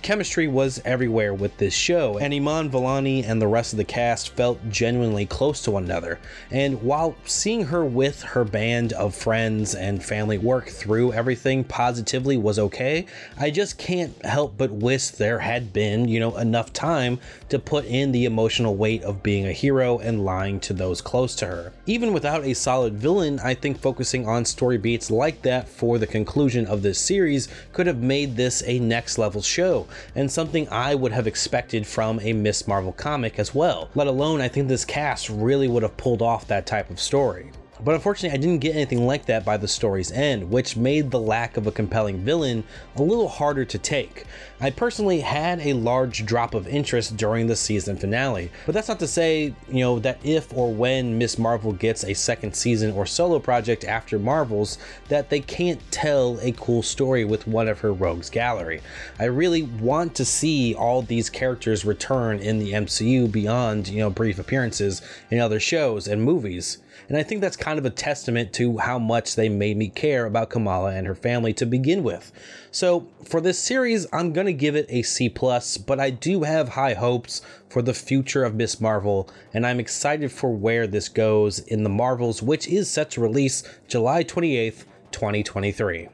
Chemistry was everywhere with this show, and Iman Vellani and the rest of the cast felt genuinely close to one another. And while seeing her with her band of friends and family work through everything positively was okay, I just can't help but wish there had been, you know, enough time to put in the emotional weight of being a hero and lying to those close to her. Even without a solid villain, I think focusing on story beats like that for the conclusion of this series could have made this a next level show and something I would have expected from a Miss Marvel comic as well. Let alone, I think this cast really would have pulled off that type of story. But unfortunately, I didn't get anything like that by the story's end, which made the lack of a compelling villain a little harder to take. I personally had a large drop of interest during the season finale, but that's not to say, you know, that if or when Miss Marvel gets a second season or solo project after Marvel's, that they can't tell a cool story with one of her rogues gallery. I really want to see all these characters return in the MCU beyond, you know, brief appearances in other shows and movies. And I think that's kind of a testament to how much they made me care about Kamala and her family to begin with. So for this series, I'm gonna give it a C plus, but I do have high hopes for the future of Miss Marvel, and I'm excited for where this goes in the Marvels, which is set to release July 28th, 2023.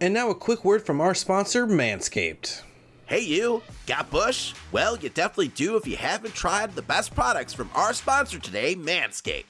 And now a quick word from our sponsor, Manscaped. Hey, you, got Bush? Well, you definitely do if you haven't tried the best products from our sponsor today, Manscaped.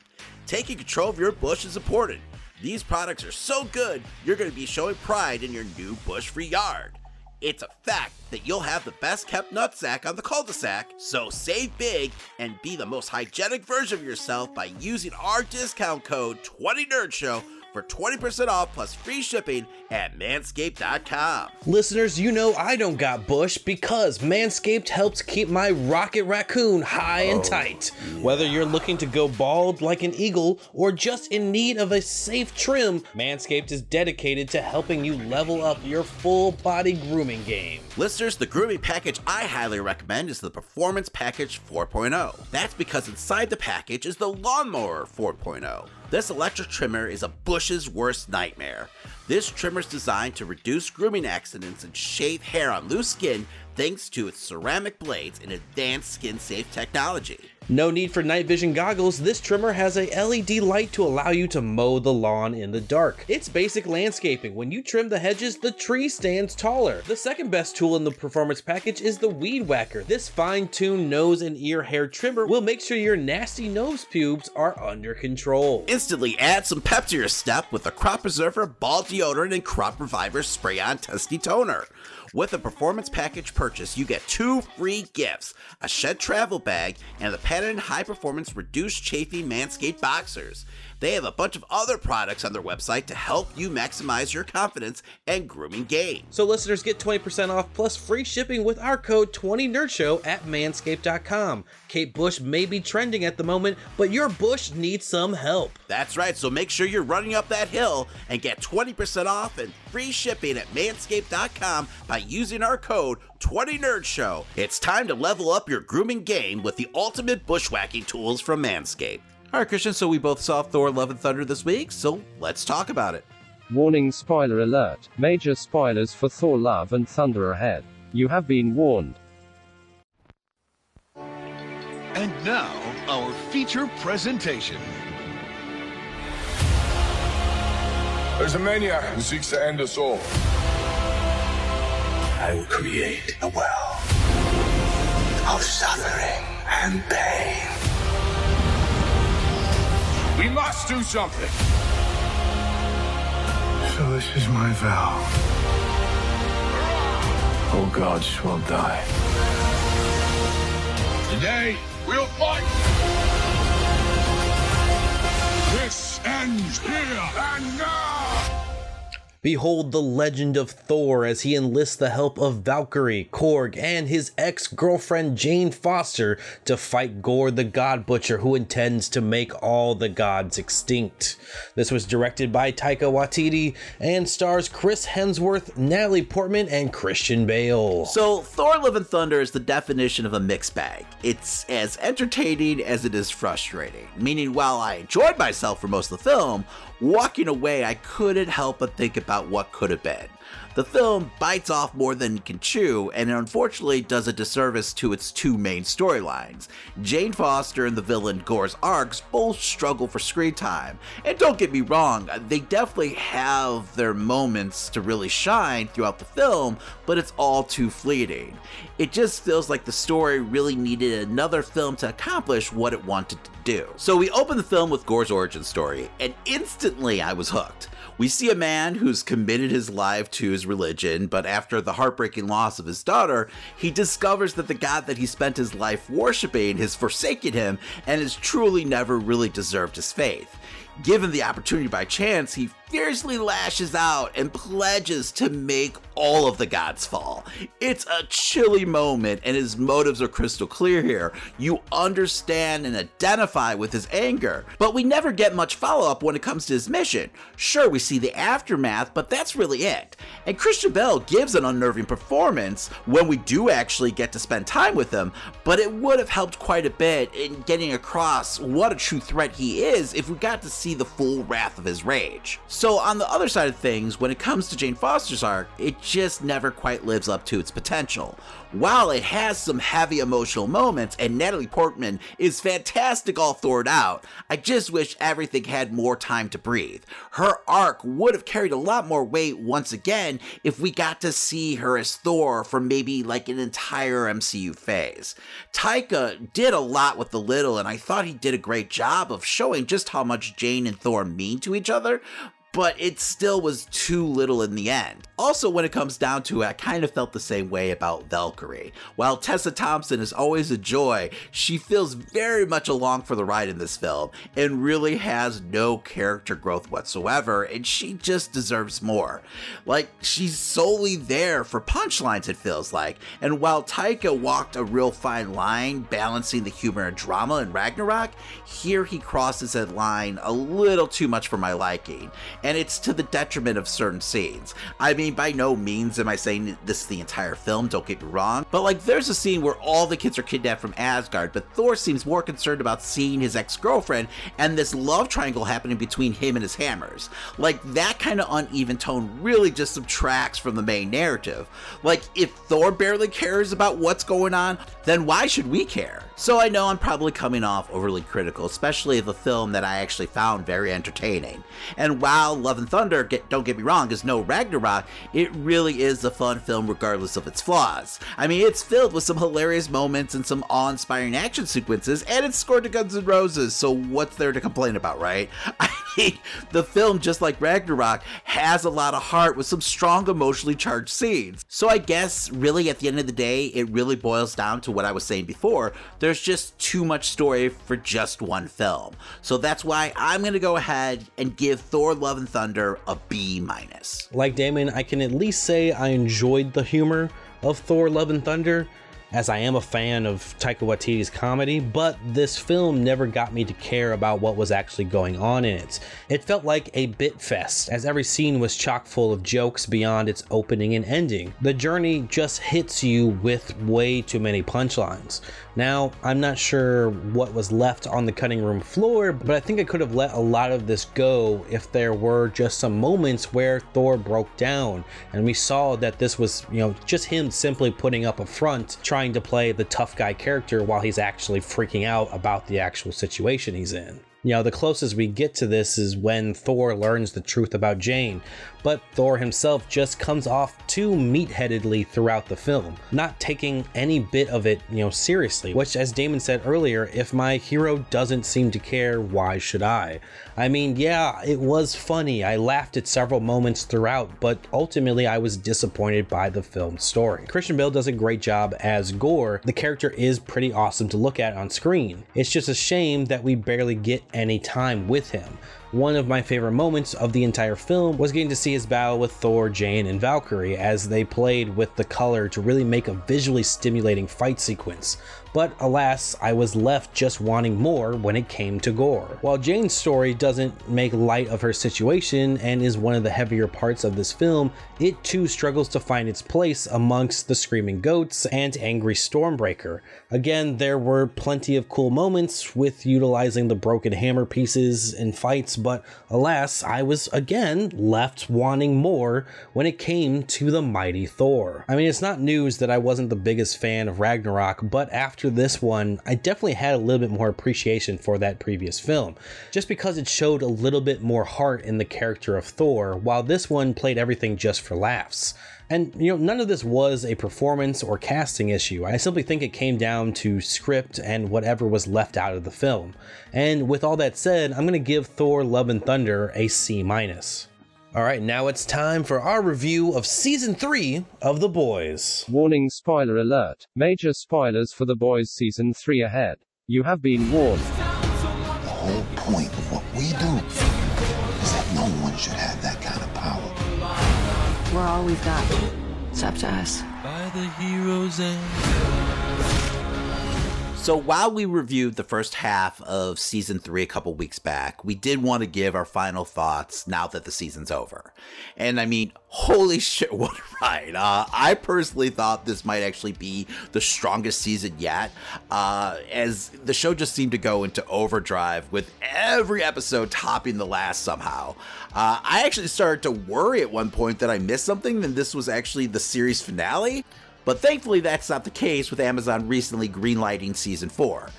Taking control of your bush is important. These products are so good, you're going to be showing pride in your new bush free yard. It's a fact that you'll have the best kept nutsack on the cul de sac, so save big and be the most hygienic version of yourself by using our discount code 20NerdShow for 20% off plus free shipping at manscaped.com. Listeners, you know I don't got bush because Manscaped helps keep my rocket raccoon high and oh, tight. Whether you're looking to go bald like an eagle or just in need of a safe trim, Manscaped is dedicated to helping you level up your full body grooming game. Listeners, the grooming package I highly recommend is the Performance Package 4.0. That's because inside the package is the Lawnmower 4.0. This electric trimmer is a bush's worst nightmare. This trimmer is designed to reduce grooming accidents and shave hair on loose skin thanks to its ceramic blades and advanced skin safe technology. No need for night vision goggles, this trimmer has a LED light to allow you to mow the lawn in the dark. It's basic landscaping. When you trim the hedges, the tree stands taller. The second best tool in the performance package is the Weed Whacker. This fine-tuned nose and ear hair trimmer will make sure your nasty nose pubes are under control. Instantly add some pep to your step with the Crop Preserver Ball Deodorant and Crop Reviver Spray On Testy Toner. With a performance package purchase, you get two free gifts a shed travel bag and the patented high performance reduced chafing Manscaped boxers. They have a bunch of other products on their website to help you maximize your confidence and grooming game. So listeners get 20% off plus free shipping with our code 20nerdshow at manscaped.com. Kate Bush may be trending at the moment, but your bush needs some help. That's right, so make sure you're running up that hill and get 20% off and free shipping at manscaped.com by using our code 20nerdshow. It's time to level up your grooming game with the ultimate bushwhacking tools from Manscaped. All right, Christian, so we both saw Thor Love and Thunder this week, so let's talk about it. Warning spoiler alert. Major spoilers for Thor Love and Thunder ahead. You have been warned. And now, our feature presentation. There's a maniac who seeks to end us all. I will create a world of suffering and pain. We must do something. So this is my vow. Oh, All gods will die. Today, we'll fight. This ends here and now. Behold the legend of Thor as he enlists the help of Valkyrie, Korg, and his ex girlfriend Jane Foster to fight Gorr the God Butcher, who intends to make all the gods extinct. This was directed by Taika Waititi and stars Chris Hemsworth, Natalie Portman, and Christian Bale. So, Thor Love and Thunder is the definition of a mixed bag. It's as entertaining as it is frustrating, meaning while I enjoyed myself for most of the film, walking away I couldn't help but think about what could have been. The film bites off more than it can chew, and unfortunately does a disservice to its two main storylines. Jane Foster and the villain Gorr's arcs both struggle for screen time. And don't get me wrong, they definitely have their moments to really shine throughout the film, but it's all too fleeting. It just feels like the story really needed another film to accomplish what it wanted to do. So we open the film with Gorr's origin story, and instantly I was hooked. We see a man who's committed his life to his religion, but after the heartbreaking loss of his daughter, he discovers that the God that he spent his life worshiping has forsaken him and has truly never really deserved his faith. Given the opportunity by chance, he fiercely lashes out and pledges to make all of the gods fall. It's a chilly moment, and his motives are crystal clear here. You understand and identify with his anger, but we never get much follow up when it comes to his mission. Sure, we see the aftermath, but that's really it. And Christian Bale gives an unnerving performance when we do actually get to spend time with him, but it would have helped quite a bit in getting across what a true threat he is if we got to see the full wrath of his rage. So, on the other side of things, when it comes to Jane Foster's arc, it just never quite lives up to its potential. While it has some heavy emotional moments and Natalie Portman is fantastic all thored out, I just wish everything had more time to breathe. Her arc would have carried a lot more weight once again if we got to see her as Thor for maybe like an entire MCU phase. Taika did a lot with the little, and I thought he did a great job of showing just how much Jane and Thor mean to each other, but it still was too little in the end. Also, when it comes down to it, I kind of felt the same way about Valkyrie. While Tessa Thompson is always a joy, she feels very much along for the ride in this film and really has no character growth whatsoever, and she just deserves more. Like, she's solely there for punchlines, it feels like. And while Taika walked a real fine line balancing the humor and drama in Ragnarok, here he crosses that line a little too much for my liking and it's to the detriment of certain scenes. I mean, by no means am I saying this is the entire film, don't get me wrong, but like there's a scene where all the kids are kidnapped from Asgard, but Thor seems more concerned about seeing his ex girlfriend and this love triangle happening between him and his hammers. Like that kind of uneven tone really just subtracts from the main narrative. Like if Thor barely cares about what's going on, then why should we care? So I know I'm probably coming off overly critical, especially of a film that I actually found very entertaining. And while Love and Thunder, get, don't get me wrong, is no Ragnarok, it really is a fun film regardless of its flaws. I mean, it's filled with some hilarious moments and some awe-inspiring action sequences, and it's scored to Guns N' Roses, so what's there to complain about, right? I mean, the film, just like Ragnarok, has a lot of heart with some strong emotionally charged scenes. So I guess, really, at the end of the day, it really boils down to what I was saying before. There's just too much story for just one film. So that's why I'm going to go ahead and give Thor Love and Thunder a B minus. Like Damon, I can at least say I enjoyed the humor of Thor Love and Thunder as I am a fan of Taika Waititi's comedy, but this film never got me to care about what was actually going on in it. It felt like a bit fest, as every scene was chock full of jokes beyond its opening and ending. The journey just hits you with way too many punchlines. Now, I'm not sure what was left on the cutting room floor, but I think I could have let a lot of this go if there were just some moments where Thor broke down and we saw that this was, you know, just him simply putting up a front, trying to play the tough guy character while he's actually freaking out about the actual situation he's in. You know, the closest we get to this is when Thor learns the truth about Jane, but Thor himself just comes off too meatheadedly throughout the film, not taking any bit of it, you know, seriously. Which, as Damon said earlier, if my hero doesn't seem to care, why should I? I mean, yeah, it was funny. I laughed at several moments throughout, but ultimately I was disappointed by the film's story. Christian Bale does a great job as Gorr. The character is pretty awesome to look at on screen. It's just a shame that we barely get any time with him. One of my favorite moments of the entire film was getting to see his battle with Thor, Jane, and Valkyrie as they played with the color to really make a visually stimulating fight sequence but alas, I was left just wanting more when it came to gore. While Jane's story doesn't make light of her situation and is one of the heavier parts of this film, it too struggles to find its place amongst the screaming goats and angry Stormbreaker. Again, there were plenty of cool moments with utilizing the broken hammer pieces in fights, but alas, I was again left wanting more when it came to the mighty Thor. I mean, it's not news that I wasn't the biggest fan of Ragnarok, but after after this one, I definitely had a little bit more appreciation for that previous film, just because it showed a little bit more heart in the character of Thor, while this one played everything just for laughs. And, you know, none of this was a performance or casting issue. I simply think it came down to script and whatever was left out of the film. And with all that said, I'm going to give Thor Love and Thunder a C minus. All right, now it's time for our review of season three of The Boys. Warning spoiler alert. Major spoilers for The Boys season 3 ahead. You have been warned. The whole point of what we do is that no one should have that kind of power. We're all we've got. It's up to us. By the heroes and so while we reviewed the first half of season three a couple weeks back, we did want to give our final thoughts now that the season's over. And I mean, holy shit, what a ride. Uh, I personally thought this might actually be the strongest season yet, uh, as the show just seemed to go into overdrive with every episode topping the last somehow. Uh, I actually started to worry at one point that I missed something and this was actually the series finale. But thankfully, that's not the case with Amazon recently greenlighting season 4.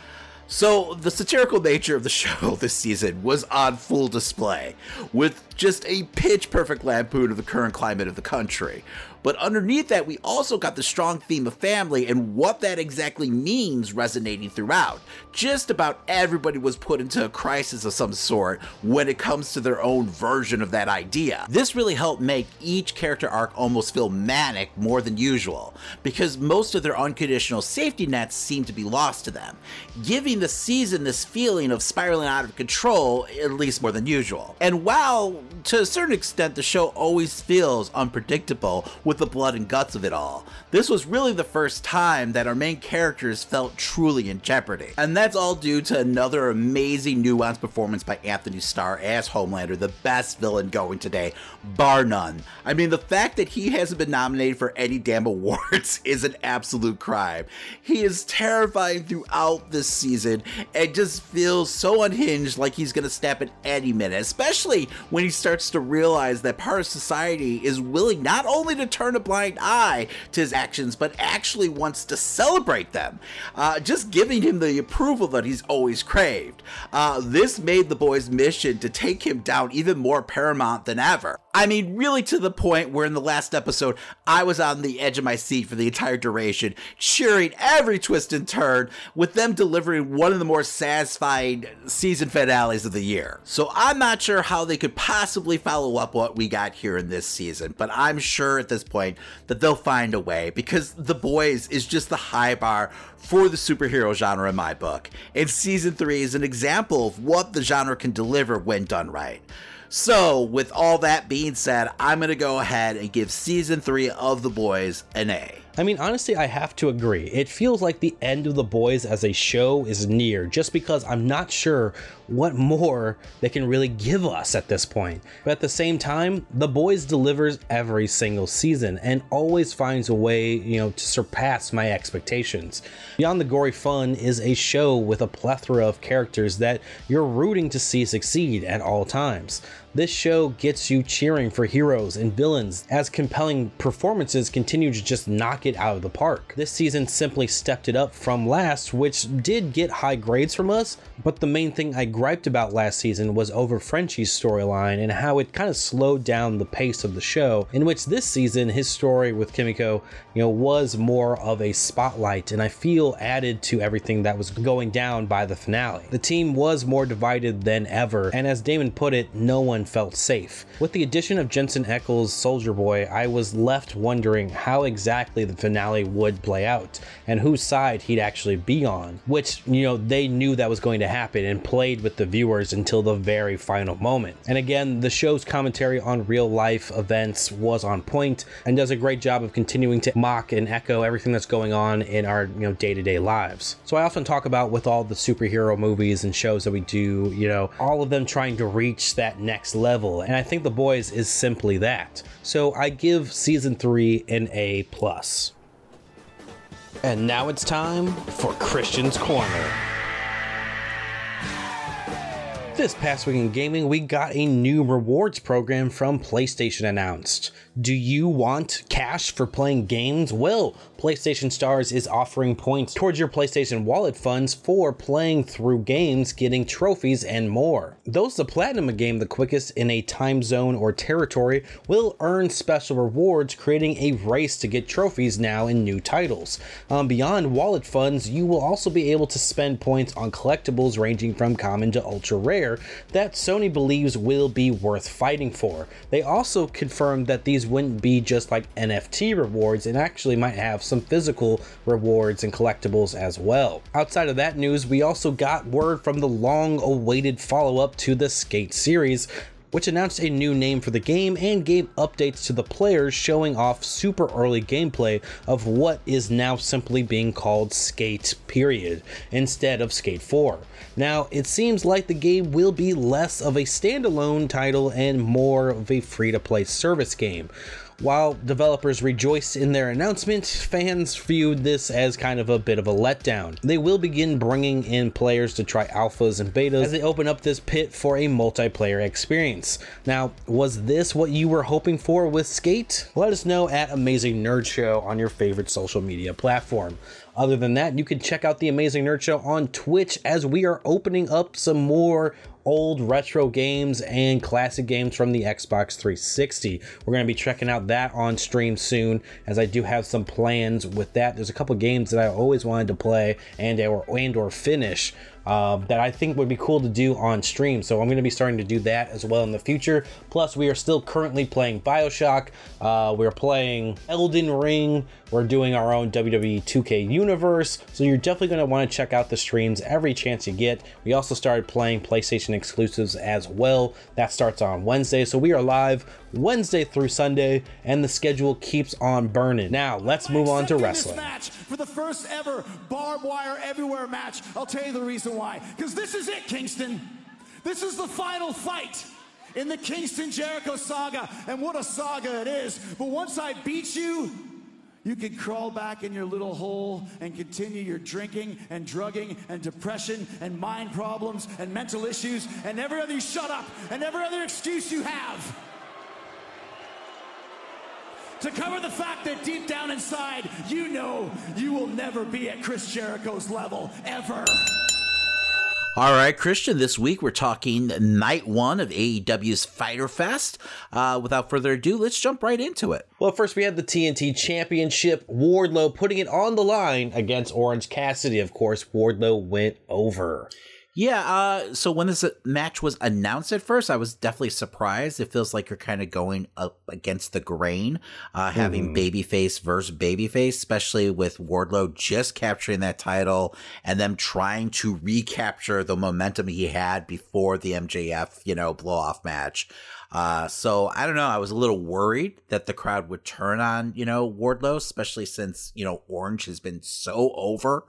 So, the satirical nature of the show this season was on full display, with just a pitch perfect lampoon of the current climate of the country. But underneath that, we also got the strong theme of family and what that exactly means resonating throughout. Just about everybody was put into a crisis of some sort when it comes to their own version of that idea. This really helped make each character arc almost feel manic more than usual, because most of their unconditional safety nets seem to be lost to them, giving the season this feeling of spiraling out of control, at least more than usual. And while to a certain extent the show always feels unpredictable, with the blood and guts of it all. This was really the first time that our main characters felt truly in jeopardy. And that's all due to another amazing nuanced performance by Anthony Starr as Homelander, the best villain going today, bar none. I mean, the fact that he hasn't been nominated for any damn awards is an absolute crime. He is terrifying throughout this season and just feels so unhinged like he's gonna snap at any minute, especially when he starts to realize that part of society is willing not only to turn a blind eye to his actions, but actually wants to celebrate them, uh, just giving him the approval that he's always craved. Uh, this made the boy's mission to take him down even more paramount than ever. I mean, really to the point where in the last episode, I was on the edge of my seat for the entire duration, cheering every twist and turn, with them delivering one of the more satisfying season finales of the year. So I'm not sure how they could possibly follow up what we got here in this season, but I'm sure at this point that they'll find a way because The Boys is just the high bar for the superhero genre in my book. And season 3 is an example of what the genre can deliver when done right. So, with all that being said, I'm going to go ahead and give season 3 of The Boys an A. I mean, honestly, I have to agree. It feels like the end of The Boys as a show is near, just because I'm not sure what more they can really give us at this point. But at the same time, The Boys delivers every single season and always finds a way, you know, to surpass my expectations. Beyond the Gory Fun is a show with a plethora of characters that you're rooting to see succeed at all times. This show gets you cheering for heroes and villains as compelling performances continue to just knock it out of the park. This season simply stepped it up from last, which did get high grades from us, but the main thing I griped about last season was over Frenchie's storyline and how it kind of slowed down the pace of the show, in which this season his story with Kimiko, you know, was more of a spotlight and I feel added to everything that was going down by the finale. The team was more divided than ever, and as Damon put it, no one felt safe. With the addition of Jensen Ackles' Soldier Boy, I was left wondering how exactly the finale would play out and whose side he'd actually be on, which, you know, they knew that was going to happen and played with the viewers until the very final moment. And again, the show's commentary on real life events was on point and does a great job of continuing to mock and echo everything that's going on in our, you know, day-to-day lives. So I often talk about with all the superhero movies and shows that we do, you know, all of them trying to reach that next level. And I think The Boys is simply that. So I give season 3 an A+. plus. And now it's time for Christian's Corner. This past week in gaming, we got a new rewards program from PlayStation announced. Do you want cash for playing games? Well, PlayStation Stars is offering points towards your PlayStation Wallet funds for playing through games, getting trophies, and more. Those that platinum a game the quickest in a time zone or territory will earn special rewards, creating a race to get trophies now in new titles. Um, beyond wallet funds, you will also be able to spend points on collectibles ranging from common to ultra rare that Sony believes will be worth fighting for. They also confirmed that these wouldn't be just like NFT rewards and actually might have some physical rewards and collectibles as well. Outside of that news, we also got word from the long awaited follow up to the Skate series which announced a new name for the game and gave updates to the players showing off super early gameplay of what is now simply being called Skate period instead of Skate 4. Now, it seems like the game will be less of a standalone title and more of a free to play service game. While developers rejoice in their announcement, fans viewed this as kind of a bit of a letdown. They will begin bringing in players to try alphas and betas as they open up this pit for a multiplayer experience. Now, was this what you were hoping for with Skate? Let us know at Amazing Nerd Show on your favorite social media platform. Other than that, you can check out the Amazing Nerd Show on Twitch as we are opening up some more old retro games and classic games from the Xbox 360. We're going to be checking out that on stream soon as I do have some plans with that. There's a couple games that I always wanted to play and or and or finish uh, that I think would be cool to do on stream. So I'm going to be starting to do that as well in the future. Plus, we are still currently playing Bioshock. Uh, we're playing Elden Ring. We're doing our own WWE 2K universe. So you're definitely going to want to check out the streams every chance you get. We also started playing PlayStation exclusives as well. That starts on Wednesday. So we are live Wednesday through Sunday, and the schedule keeps on burning. Now, let's move on to wrestling. match for the first ever barbed wire everywhere match. I'll tell you the reason why. Because this is it, Kingston. This is the final fight in the Kingston Jericho saga. And what a saga it is. But once I beat you, you can crawl back in your little hole and continue your drinking and drugging and depression and mind problems and mental issues and every other shut up and every other excuse you have to cover the fact that deep down inside, you know you will never be at Chris Jericho's level, ever. All right, Christian, this week we're talking night one of AEW's Fyter Fest. Uh, without further ado, let's jump right into it. Well, first we had the TNT Championship. Wardlow putting it on the line against Orange Cassidy. Of course, Wardlow went over. Yeah, uh, so when this match was announced at first, I was definitely surprised. It feels like you're kind of going up against the grain, uh, having Mhm. babyface versus babyface, especially with Wardlow just capturing that title and them trying to recapture the momentum he had before the MJF, you know, blow off match. Uh, so I don't know. I was a little worried that the crowd would turn on, you know, Wardlow, especially since, you know, Orange has been so over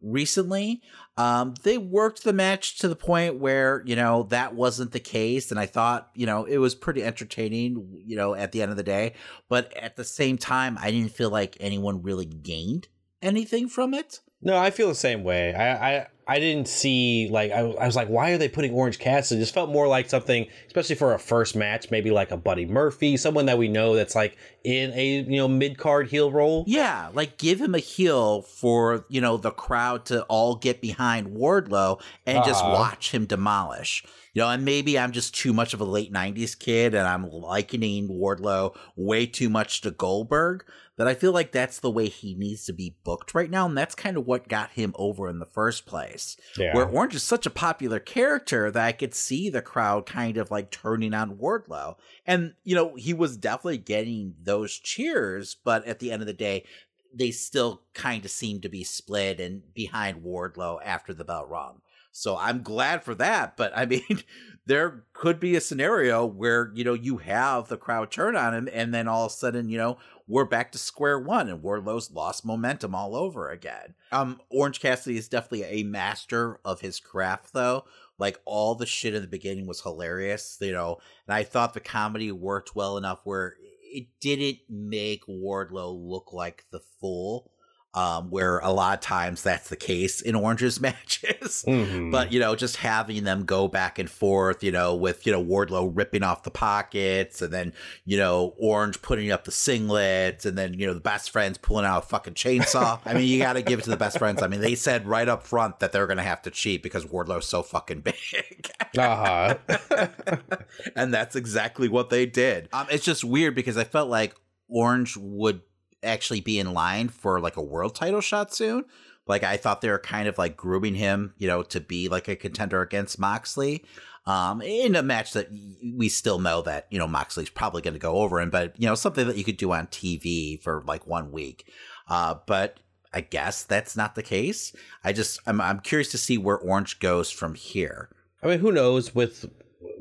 recently. Um, they worked the match to the point where, you know, that wasn't the case. And I thought, you know, it was pretty entertaining, you know, at the end of the day. But at the same time, I didn't feel like anyone really gained anything from it. No, I feel the same way. I I, I didn't see like I, I was like, why are they putting Orange Cassidy? It just felt more like something, especially for a first match, maybe like a Buddy Murphy, someone that we know that's like in a you know mid card heel role. Yeah, like give him a heel for, you know, the crowd to all get behind Wardlow and just Uh-huh. watch him demolish. You know, and maybe I'm just too much of a late 90s kid and I'm likening Wardlow way too much to Goldberg, but I feel like that's the way he needs to be booked right now. And that's kind of what got him over in the first place. Yeah. Where Orange is such a popular character that I could see the crowd kind of like turning on Wardlow. And, you know, he was definitely getting those cheers, but at the end of the day, they still kind of seem to be split and behind Wardlow after the bell rung. So I'm glad for that. But I mean, there could be a scenario where, you know, you have the crowd turn on him and then all of a sudden, you know, we're back to square one and Wardlow's lost momentum all over again. Um, Orange Cassidy is definitely a master of his craft though. Like all the shit in the beginning was hilarious, you know, and I thought the comedy worked well enough where it didn't make Wardlow look like the fool. Um, where a lot of times that's the case in Orange's matches. Mhm. But, you know, just having them go back and forth, you know, with, you know, Wardlow ripping off the pockets and then, you know, Orange putting up the singlets and then, you know, the best friends pulling out a fucking chainsaw. I mean, you got to give it to the best friends. I mean, they said right up front that they're going to have to cheat because Wardlow's so fucking big. Uh huh. and that's exactly what they did. Um, it's just weird because I felt like Orange would actually be in line for like a world title shot soon. Like I thought they were kind of like grooming him, you know, to be like a contender against Moxley. Um, in a match that we still know that you know Moxley's probably going to go over him, but you know something that you could do on TV for like one week. Uh, but I guess that's not the case. I just I'm I'm curious to see where Orange goes from here. I mean, who knows with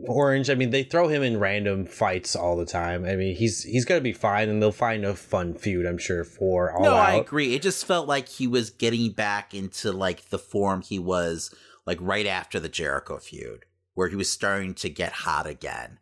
Orange? I mean, they throw him in random fights all the time. I mean, he's he's gonna be fine, and they'll find a fun feud, I'm sure, for all no, out. I agree. It just felt like he was getting back into like the form he was like right after the Jericho feud, where he was starting to get hot again.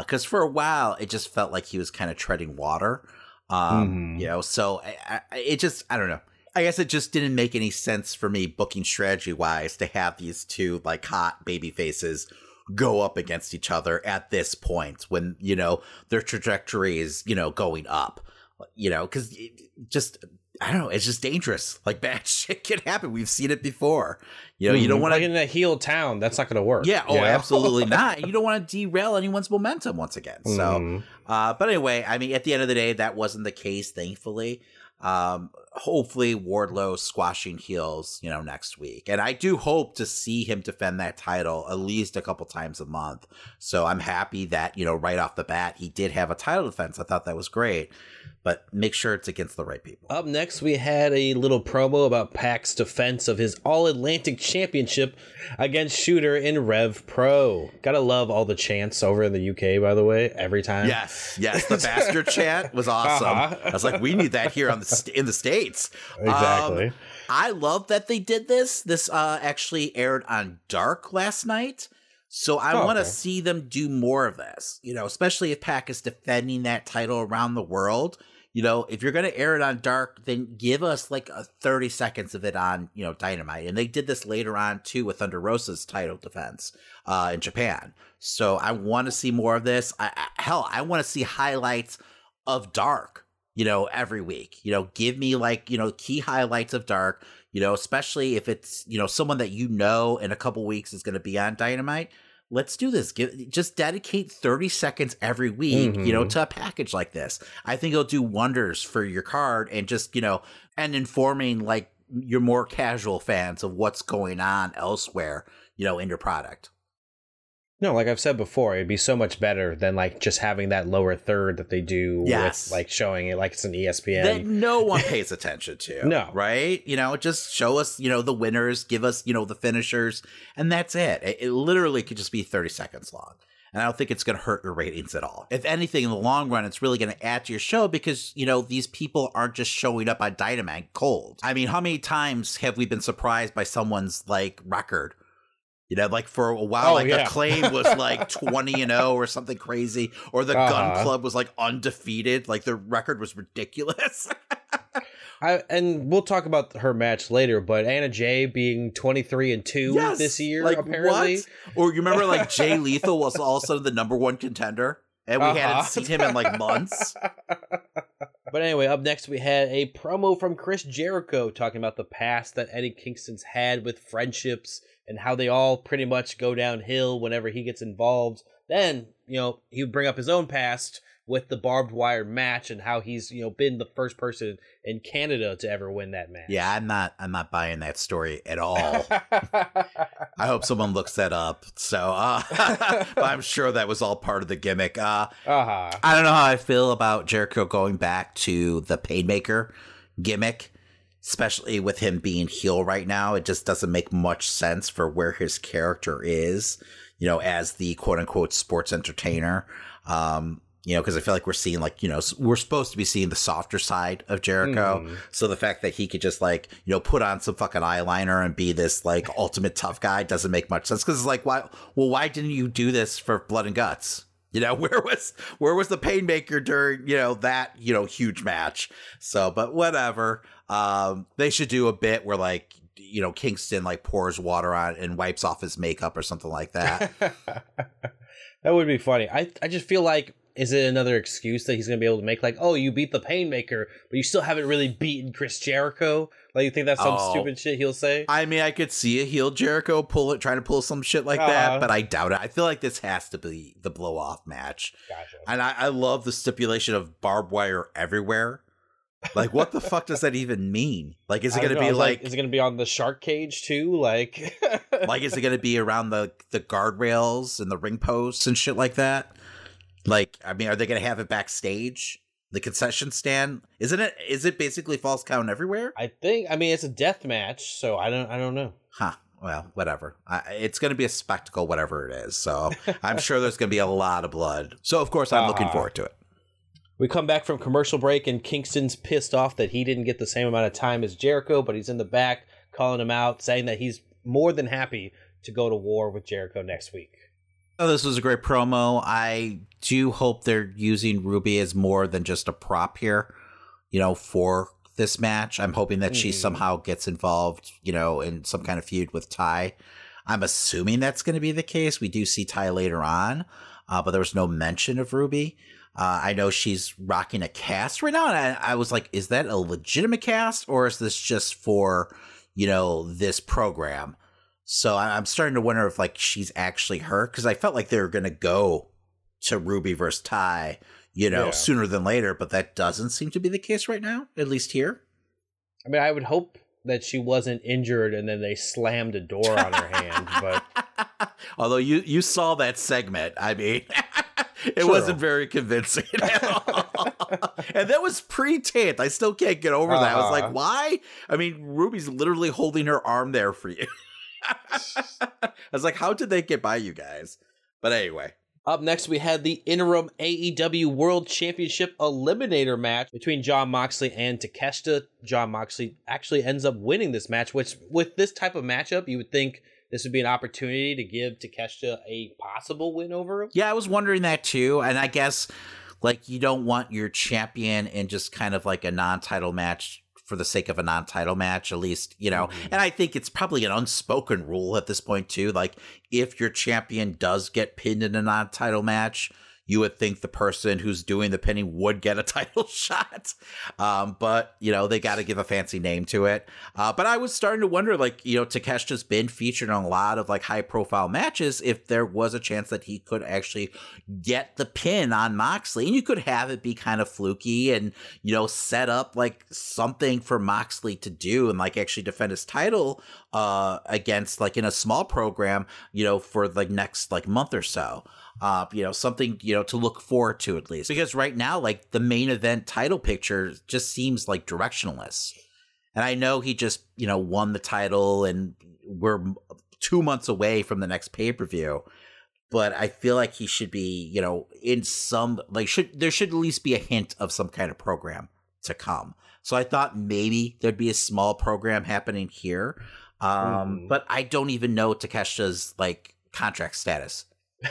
Because for a while, it just felt like he was kind of treading water. Um, Mhm. You know, so I, I, it just, I don't know. I guess it just didn't make any sense for me booking strategy wise to have these two like hot baby faces go up against each other at this point when, you know, their trajectory is, you know, going up. You know, because just I don't know, it's just dangerous. Like bad shit can happen. We've seen it before. You know, you don't Mhm. want like to in a heel town. That's not going to work. yeah, oh, know? absolutely not. You don't want to derail anyone's momentum once again. So, Mhm. uh, but anyway, I mean, at the end of the day, that wasn't the case, thankfully. Um, hopefully, Wardlow squashing heels, you know, next week, and I do hope to see him defend that title at least a couple times a month. So I'm happy that you know, right off the bat, he did have a title defense. I thought that was great, but make sure it's against the right people. Up next, we had a little promo about Pac's defense of his All Atlantic Championship against Shooter in Rev Pro. Gotta love all the chants over in the UK, by the way, every time. Yes, yes, the bastard chant was awesome. Uh-huh. I was like, we need that here on the st- in the states. Exactly. Um, I love that they did this. This uh, actually aired on Dark last night. So I Oh, want to okay. see them do more of this, you know, especially if Pac is defending that title around the world. You know, if you're going to air it on Dark, then give us like a 30 seconds of it on, you know, Dynamite. And they did this later on too with Thunder Rosa's title defense uh, in Japan. So I want to see more of this. I, I, hell, I want to see highlights of Dark, you know, every week. You know, give me like, you know, key highlights of Dark, you know, especially if it's, you know, someone that you know in a couple weeks is going to be on Dynamite. Let's do this. Give just dedicate 30 seconds every week, you know, Mhm. to a package like this. I think it'll do wonders for your card and just, you know, and informing like your more casual fans of what's going on elsewhere, you know, in your product. No, like I've said before, it'd be so much better than like just having that lower third that they do Yes. with like showing it like it's an ESPN. that no one pays attention to. No. Right? You know, just show us, you know, the winners, give us, you know, the finishers, and that's it. It, it literally could just be 30 seconds long. And I don't think it's going to hurt your ratings at all. If anything, in the long run, it's really going to add to your show because, you know, these people aren't just showing up on Dynamite cold. I mean, how many times have we been surprised by someone's, like, record? You know, like for a while, Oh, like yeah. Acclaim was like 20 and 0 or something crazy, or the Gunn Uh-huh. Club was like undefeated. Like their record was ridiculous. I, and we'll talk about her match later, but Anna Jay being 23 and 2 Yes, this year, like, apparently. what? Or you remember like Jay Lethal was all of a sudden the number one contender, and we Uh-huh. hadn't seen him in like months. But anyway, up next we had a promo from Chris Jericho talking about the past that Eddie Kingston's had with friendships and how they all pretty much go downhill whenever he gets involved. Then, you know, he would bring up his own past with the barbed wire match and how he's, you know, been the first person in Canada to ever win that match. Yeah, I'm not. I'm not buying that story at all. I hope someone looks that up. So, uh, but I'm sure that was all part of the gimmick. Uh, Uh-huh. I don't know how I feel about Jericho going back to the Painmaker gimmick, especially with him being heel right now. It just doesn't make much sense for where his character is, you know, as the quote unquote sports entertainer. Um, you know, because I feel like we're seeing like, you know, we're supposed to be seeing the softer side of Jericho. Mhm. So the fact that he could just like, you know, put on some fucking eyeliner and be this like ultimate tough guy doesn't make much sense. Cause it's like, why, well, why didn't you do this for blood and guts? You know, where was where was the painmaker during, you know, that, you know, huge match? So, but whatever. Um, they should do a bit where like, you know, Kingston like pours water on and wipes off his makeup or something like that. that would be funny. I I just feel like is it another excuse that he's going to be able to make like, "Oh, you beat the Painmaker, but you still haven't really beaten Chris Jericho?" Like you think that's some Oh. stupid shit he'll say? I mean, I could see a heel Jericho pull it, trying to pull some shit like that, Uh-huh. but I doubt it. I feel like this has to be the blow off match. Gotcha. And I, I love the stipulation of barbed wire everywhere. Like, what the fuck does that even mean? Like, is it going to be was like, is it going to be on the shark cage too? Like like, is it going to be around the the guardrails and the ring posts and shit like that? Like, I mean, are they going to have it backstage? The concession stand? Isn't it? Is it basically false count everywhere? I think I mean it's a death match, so I don't I don't know. Huh. Well, whatever. I, it's going to be a spectacle, whatever it is. So I'm sure there's going to be a lot of blood. So of course I'm looking Uh-huh. forward to it. We come back from commercial break and Kingston's pissed off that he didn't get the same amount of time as Jericho, but he's in the back calling him out, saying that he's more than happy to go to war with Jericho next week. Oh, this was a great promo. I do hope they're using Ruby as more than just a prop here, you know, for this match. I'm hoping that mm. she somehow gets involved, you know, in some kind of feud with Ty. I'm assuming that's going to be the case. We do see Ty later on, uh, but there was no mention of Ruby. Uh, I know she's rocking a cast right now, and I, I was like, is that a legitimate cast, or is this just for, you know, this program? So I'm starting to wonder if like she's actually her because I felt like they were going to go to Ruby versus Ty, you know, yeah. sooner than later, but that doesn't seem to be the case right now, at least here. I mean, I would hope that she wasn't injured and then they slammed a door on her hand, but although you you saw that segment, I mean, it True. wasn't very convincing and that was pre-taped. I still can't get over that. Uh-huh. I was like, uh-huh. why? I mean, Ruby's literally holding her arm there for you. I was like, how did they get by you guys? But anyway. Up next, we had the interim AEW World Championship Eliminator match between Jon Moxley and Takeshita. Jon Moxley actually ends up winning this match, which, with this type of matchup, you would think this would be an opportunity to give Takeshita a possible win over him. Yeah, I was wondering that too. And I guess, like, you don't want your champion in just kind of like a non title match for the sake of a non-title match at least you know mm-hmm. and i think it's probably an unspoken rule at this point too like if your champion does get pinned in a non-title match you would think the person who's doing the pinning would get a title shot. Um, but, you know, they got to give a fancy name to it. Uh, but I was starting to wonder, like, you know, Takeshita's been featured in a lot of like high profile matches. If there was a chance that he could actually get the pin on Moxley and you could have it be kind of fluky and, you know, set up like something for Moxley to do and like actually defend his title uh, against like in a small program, you know, for the next like month or so uh, you know, something, you know, to look forward to at least. Because right now, like the main event title picture just seems like directionless. And I know he just, you know, won the title and we're two months away from the next pay per view. But I feel like he should be, you know, in some like should there should at least be a hint of some kind of program to come. So I thought maybe there'd be a small program happening here. Um, mm. but I don't even know Takeshita's like contract status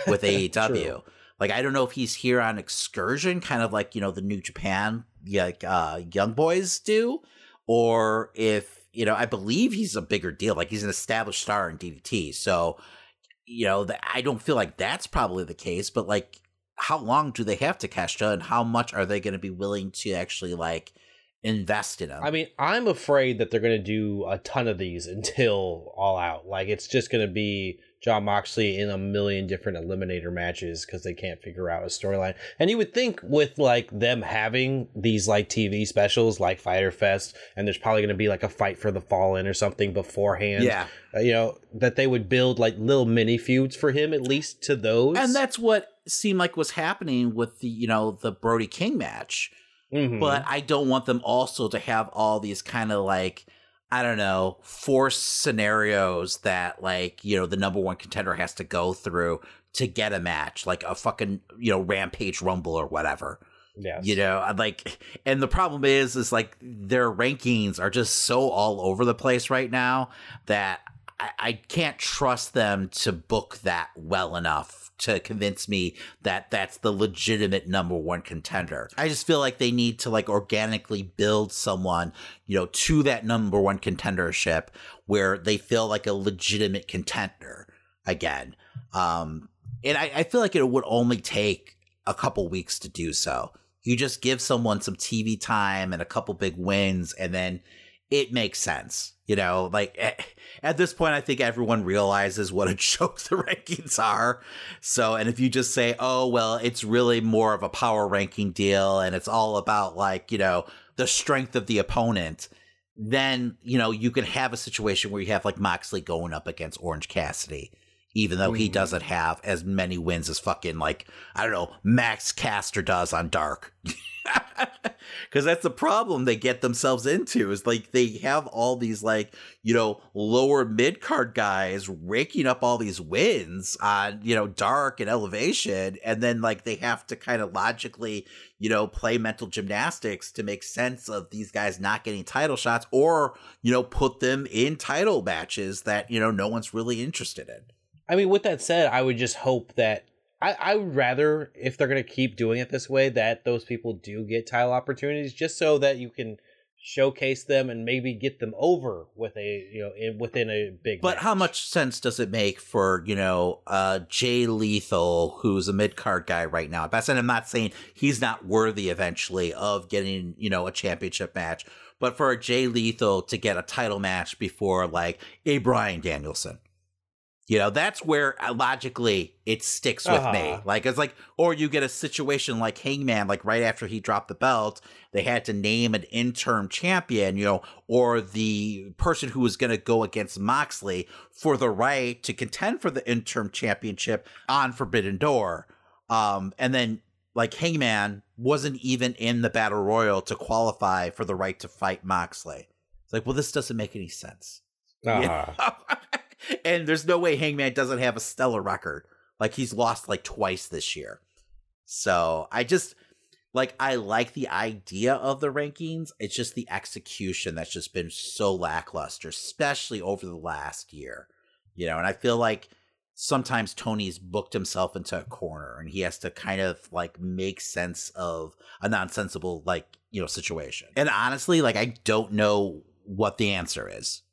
with AEW. like I don't know if he's here on excursion, kind of like you know the New Japan like uh, Young Boys do, or if you know I believe he's a bigger deal. Like he's an established star in DDT, so you know the, I don't feel like that's probably the case. But like, how long do they have to Takeshita, and how much are they going to be willing to actually like? invest in him. I mean, I'm afraid that they're going to do a ton of these until all out. Like it's just going to be Jon Moxley in a million different eliminator matches because they can't figure out a storyline. And you would think with like them having these like TV specials like Fyter Fest, and there's probably going to be like a fight for the Fallen or something beforehand. Yeah, uh, you know that they would build like little mini feuds for him at least to those. And that's what seemed like was happening with the you know the Brody King match. Mm-hmm. But I don't want them also to have all these kind of like I don't know, force scenarios that like, you know, the number one contender has to go through to get a match, like a fucking, you know, rampage rumble or whatever. Yeah. You know, like and the problem is is like their rankings are just so all over the place right now that I, I can't trust them to book that well enough to convince me that that's the legitimate number one contender. I just feel like they need to like organically build someone, you know, to that number one contendership where they feel like a legitimate contender again. Um, and I, I feel like it would only take a couple weeks to do so. You just give someone some TV time and a couple big wins, and then it makes sense. You know, like at, eh, at, this point, I think everyone realizes what a joke the rankings are. So, and if you just say, oh, well, it's really more of a power ranking deal and it's all about like, you know, the strength of the opponent, then, you know, you can have a situation where you have like Moxley going up against Orange Cassidy even though he mm-hmm. doesn't have as many wins as fucking like I don't know Max Caster does on Dark. because that's the problem they get themselves into is like they have all these like you know lower mid card guys raking up all these wins on you know dark and elevation and then like they have to kind of logically you know play mental gymnastics to make sense of these guys not getting title shots or you know put them in title matches that you know no one's really interested in I mean, with that said, I would just hope that I, I would rather if they're gonna keep doing it this way that those people do get title opportunities, just so that you can showcase them and maybe get them over with a you know in, within a big. But match. how much sense does it make for you know uh, Jay Lethal, who's a mid card guy right now? That's and I'm not saying he's not worthy eventually of getting you know a championship match, but for a Jay Lethal to get a title match before like a Bryan Danielson. You know, that's where uh, logically it sticks with me. Uh-huh. Like, it's like, or you get a situation like Hangman, like right after he dropped the belt, they had to name an interim champion, you know, or the person who was going to go against Moxley for the right to contend for the interim championship on Forbidden Door. Um, and then like Hangman wasn't even in the battle royal to qualify for the right to fight Moxley. It's like, well, this doesn't make any sense. Uh-huh. and there's no way Hangman doesn't have a stellar record. Like he's lost like twice this year. So I just like I like the idea of the rankings. It's just the execution that's just been so lackluster, especially over the last year. You know, and I feel like sometimes Tony's booked himself into a corner and he has to kind of like make sense of a nonsensical like, you know, situation. And honestly, like I don't know what the answer is.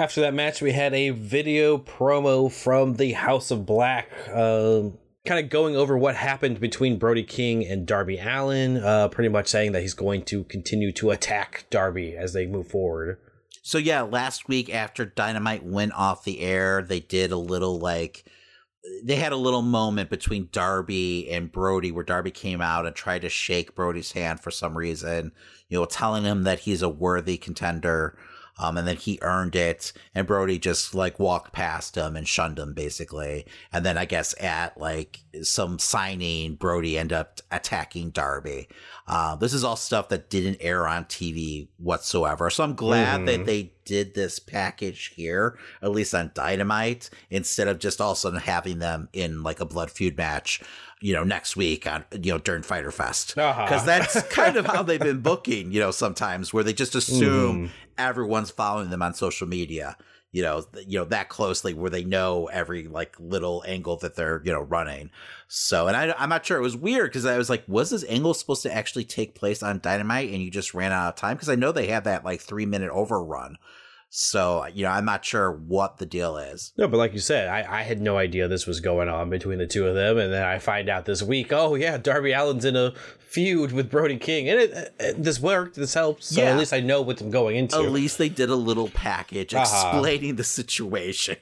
After that match, we had a video promo from the House of Black, um, kind of going over what happened between Brody King and Darby Allin, uh, pretty much saying that he's going to continue to attack Darby as they move forward. So yeah, last week after Dynamite went off the air, they did a little like they had a little moment between Darby and Brody where Darby came out and tried to shake Brody's hand for some reason, you know, telling him that he's a worthy contender. Um, and then he earned it, and Brody just like walked past him and shunned him basically. And then I guess at like some signing, Brody ended up attacking Darby. Uh, this is all stuff that didn't air on TV whatsoever. So I'm glad Mhm. that they did this package here, at least on Dynamite, instead of just all of a sudden having them in like a blood feud match, you know, next week on you know during Fyter Fest. Uh-huh. Because that's kind of how they've been booking, you know, sometimes where they just assume Mhm. Everyone's following them on social media. You know, you know that closely, where they know every like little angle that they're you know running. So, and I, I'm not sure. It was weird because I was like, was this angle supposed to actually take place on Dynamite, and you just ran out of time? Because I know they had that like three minute overrun. So, you know, I'm not sure what the deal is. No, but like you said, I, I had no idea this was going on between the two of them, and then I find out this week, oh yeah, Darby Allin's in a feud with Brody King, and it, it, this worked, this helps. So Yeah. at least I know what I'm going into. At least they did a little package Uh-huh. explaining the situation.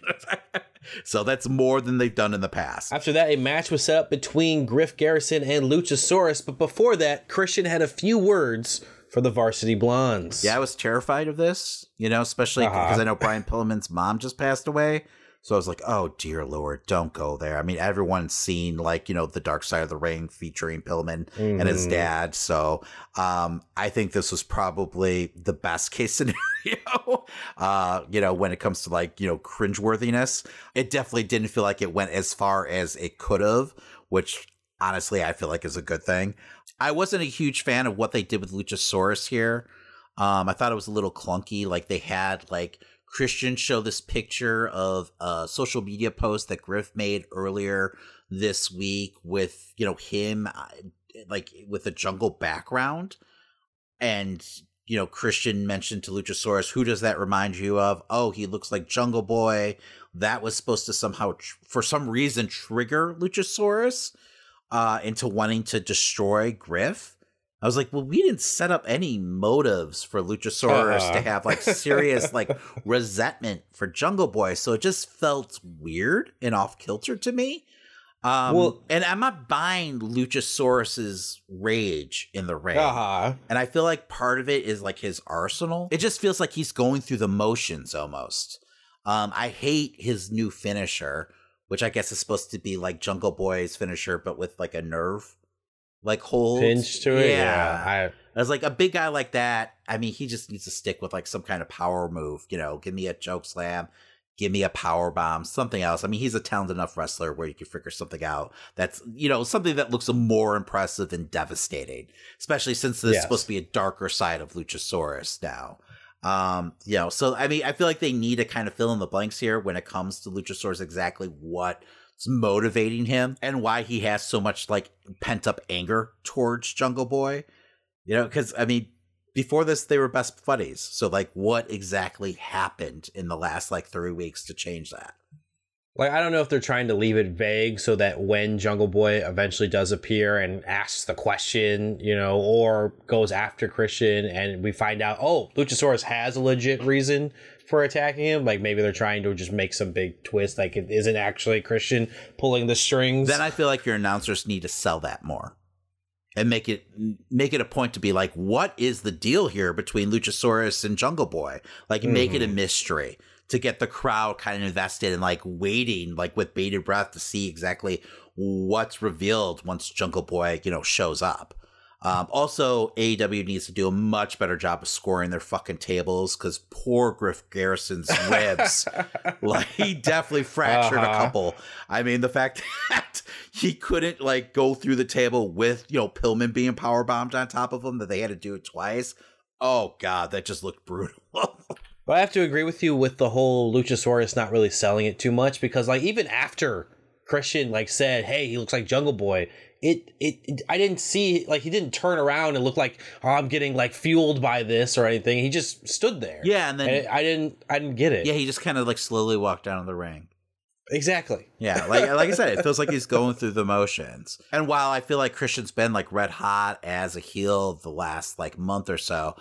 so that's more than they've done in the past. After that, a match was set up between Griff Garrison and Luchasaurus, but before that, Christian had a few words for the Varsity Blondes. Yeah, I was terrified of this, you know, especially Uh-huh. because I know Brian Pillman's mom just passed away. So I was like, oh, dear Lord, don't go there. I mean, everyone's seen, like, you know, The Dark Side of the Ring featuring Pillman and his Mhm. dad. So um, I think this was probably the best case scenario, uh, you know, when it comes to, like, you know, cringeworthiness. It definitely didn't feel like it went as far as it could have, which honestly I feel like is a good thing. I wasn't a huge fan of what they did with Luchasaurus here. Um, I thought it was a little clunky. Like they had like Christian show this picture of a social media post that Griff made earlier this week with you know him uh, like with a jungle background, and you know Christian mentioned to Luchasaurus, "Who does that remind you of?" Oh, he looks like Jungle Boy. That was supposed to somehow, for some reason, trigger Luchasaurus uh, into wanting to destroy Griff. I was like, well, we didn't set up any motives for Luchasaurus Uh-uh. to have like serious like resentment for Jungle Boy, so it just felt weird and off kilter to me. Um, Well- and I'm not buying Luchasaurus's rage in the ring, Uh-huh. and I feel like part of it is like his arsenal. It just feels like he's going through the motions almost. Um, I hate his new finisher, which I guess is supposed to be like Jungle Boy's finisher, but with like a nerve like hold Pinch to it. Yeah. I, was like a big guy like that, I mean, he just needs to stick with like some kind of power move. You know, give me a choke slam, give me a power bomb, something else. I mean, he's a talented enough wrestler where you can figure something out that's you know something that looks more impressive and devastating, especially since this is supposed to be a darker side of Luchasaurus now. Um, you know, so I mean, I feel like they need to kind of fill in the blanks here when it comes to Luchasaurus exactly what's motivating him and why he has so much like pent up anger towards Jungle Boy. You know, because I mean, before this they were best buddies. So like, what exactly happened in the last like three weeks to change that? Like I don't know if they're trying to leave it vague so that when Jungle Boy eventually does appear and asks the question, you know, or goes after Christian and we find out, oh, Luchasaurus has a legit reason for attacking him. Like maybe they're trying to just make some big twist, like it isn't actually Christian pulling the strings. Then I feel like your announcers need to sell that more and make it make it a point to be like, what is the deal here between Luchasaurus and Jungle Boy? Like, mm-hmm. make it a mystery to get the crowd kind of invested and like waiting, like with bated breath to see exactly what's revealed once Jungle Boy, you know, shows up. Um, also, AEW needs to do a much better job of scoring their fucking tables because poor Griff Garrison's ribs, like he definitely fractured uh-huh. a couple. I mean, the fact that he couldn't like go through the table with you know Pillman being power bombed on top of him, that they had to do it twice. Oh god, that just looked brutal. But I have to agree with you with the whole Luchasaurus not really selling it too much because like even after Christian like said, "Hey, he looks like Jungle Boy," it, it, it I didn't see like he didn't turn around and look like oh, I'm getting like fueled by this or anything. He just stood there. Yeah, and then and I didn't I didn't get it. Yeah, he just kind of like slowly walked down the ring. Exactly. Yeah, like like I said, it feels like he's going through the motions. And while I feel like Christian's been like red hot as a heel the last like month or so,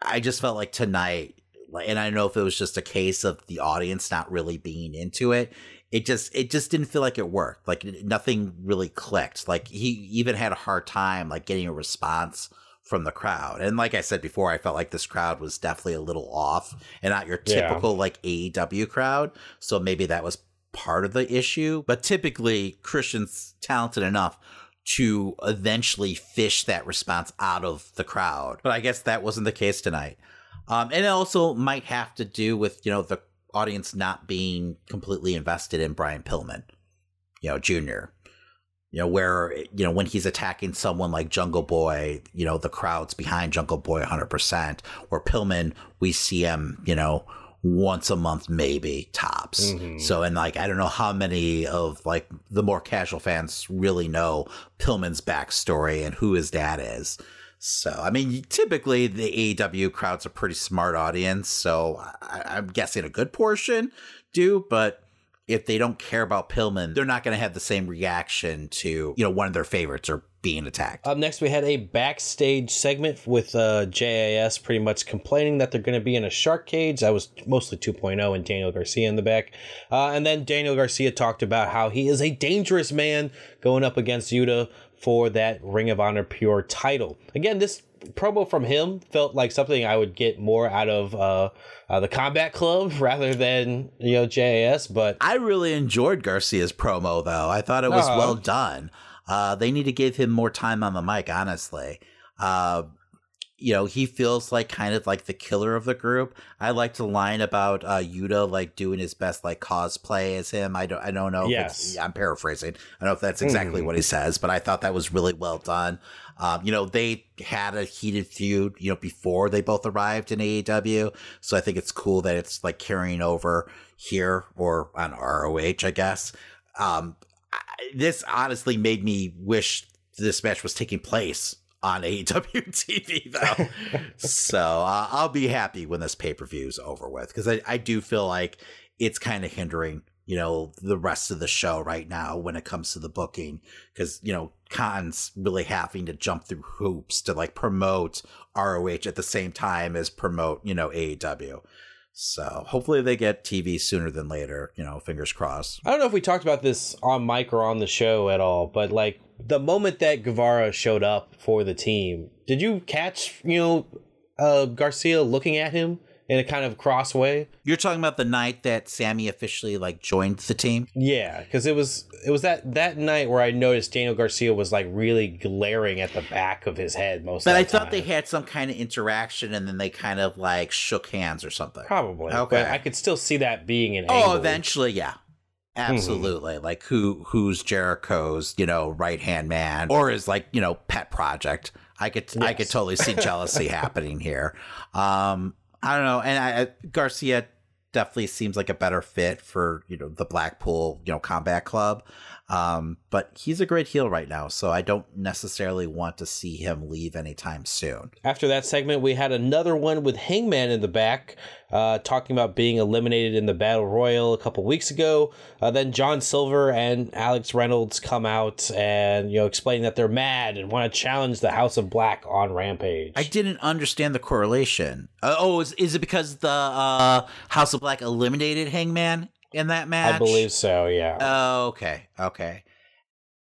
I just felt like tonight and I don't know if it was just a case of the audience not really being into it, it just it just didn't feel like it worked. Like nothing really clicked. Like he even had a hard time like getting a response from the crowd. And like I said before, I felt like this crowd was definitely a little off and not your typical yeah. like AEW crowd. So maybe that was part of the issue. But typically Christian's talented enough to eventually fish that response out of the crowd. But I guess that wasn't the case tonight. Um, and it also might have to do with, you know, the audience not being completely invested in Brian Pillman, you know, Jr. You know, where, you know, when he's attacking someone like Jungle Boy, you know, the crowd's behind Jungle Boy 100%. Or Pillman, we see him, you know, once a month, maybe tops. Mm-hmm. So, and like, I don't know how many of like the more casual fans really know Pillman's backstory and who his dad is. So, I mean, typically the AEW crowd's a pretty smart audience. So I, am guessing a good portion do, but if they don't care about Pillman, they're not going to have the same reaction to, you know, one of their favorites or being attacked. Up next, we had a backstage segment with uh, JAS pretty much complaining that they're going to be in a shark cage. That was mostly 2.0 and Daniel Garcia in the back. Uh, and then Daniel Garcia talked about how he is a dangerous man going up against Yuta for that Ring of Honor Pure title. Again, this promo from him felt like something I would get more out of uh, uh, the Combat Club rather than you know JAS. But I really enjoyed Garcia's promo though. I thought it was uh-huh. well done. Uh, they need to give him more time on the mic, honestly. You know, he feels like kind of like the killer of the group. I like the line about uh, Yuta like doing his best like cosplay as him. I don't I don't know. Yes, I'm paraphrasing. I don't know if that's exactly mm. what he says, but I thought that was really well done. Um, you know, they had a heated feud, you know, before they both arrived in AEW. So I think it's cool that it's like carrying over here or on ROH, I guess. Um, I, this honestly made me wish this match was taking place on AEW TV though. so uh, I'll be happy when this pay per view is over with because I, I do feel like it's kind of hindering you know the rest of the show right now when it comes to the booking because you know Khan's really having to jump through hoops to like promote ROH at the same time as promote you know AEW. So hopefully they get TV sooner than later. You know, fingers crossed. I don't know if we talked about this on mic or on the show at all, but like the moment that Guevara showed up for the team, did you catch you know uh, Garcia looking at him? in a kind of cross way. You're talking about the night that Sammy officially like joined the team. Yeah, because it was it was that that night where I noticed Daniel Garcia was like really glaring at the back of his head most. Of the time. But I thought they had some kind of interaction, and then they kind of like shook hands or something. Probably. Okay, I could still see that being an. Oh, angle. eventually, yeah. Absolutely. Mm-hmm. Like who who's Jericho's, you know, right hand man or his like, you know, pet project. I could yes. I could totally see jealousy happening here. Um I don't know, and I, Garcia definitely seems like a better fit for you know the Blackpool you know Combat Club. Um, but he's a great heel right now, so I don't necessarily want to see him leave anytime soon. After that segment, we had another one with Hangman in the back, uh, talking about being eliminated in the Battle Royal a couple weeks ago. Uh, then John Silver and Alex Reynolds come out and you know explain that they're mad and want to challenge the House of Black on Rampage. I didn't understand the correlation. Uh, oh, is, is it because the uh, House of Black eliminated Hangman in that match? I believe so. Yeah. Oh, okay, okay.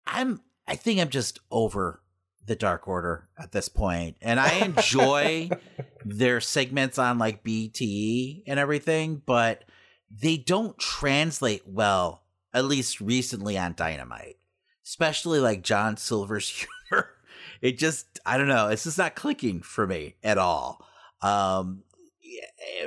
I'm. I think I'm just over the Dark Order at this point, and I enjoy their segments on like BTE and everything, but they don't translate well. At least recently on Dynamite, especially like John Silver's humor. It just, I don't know, it's just not clicking for me at all. Um,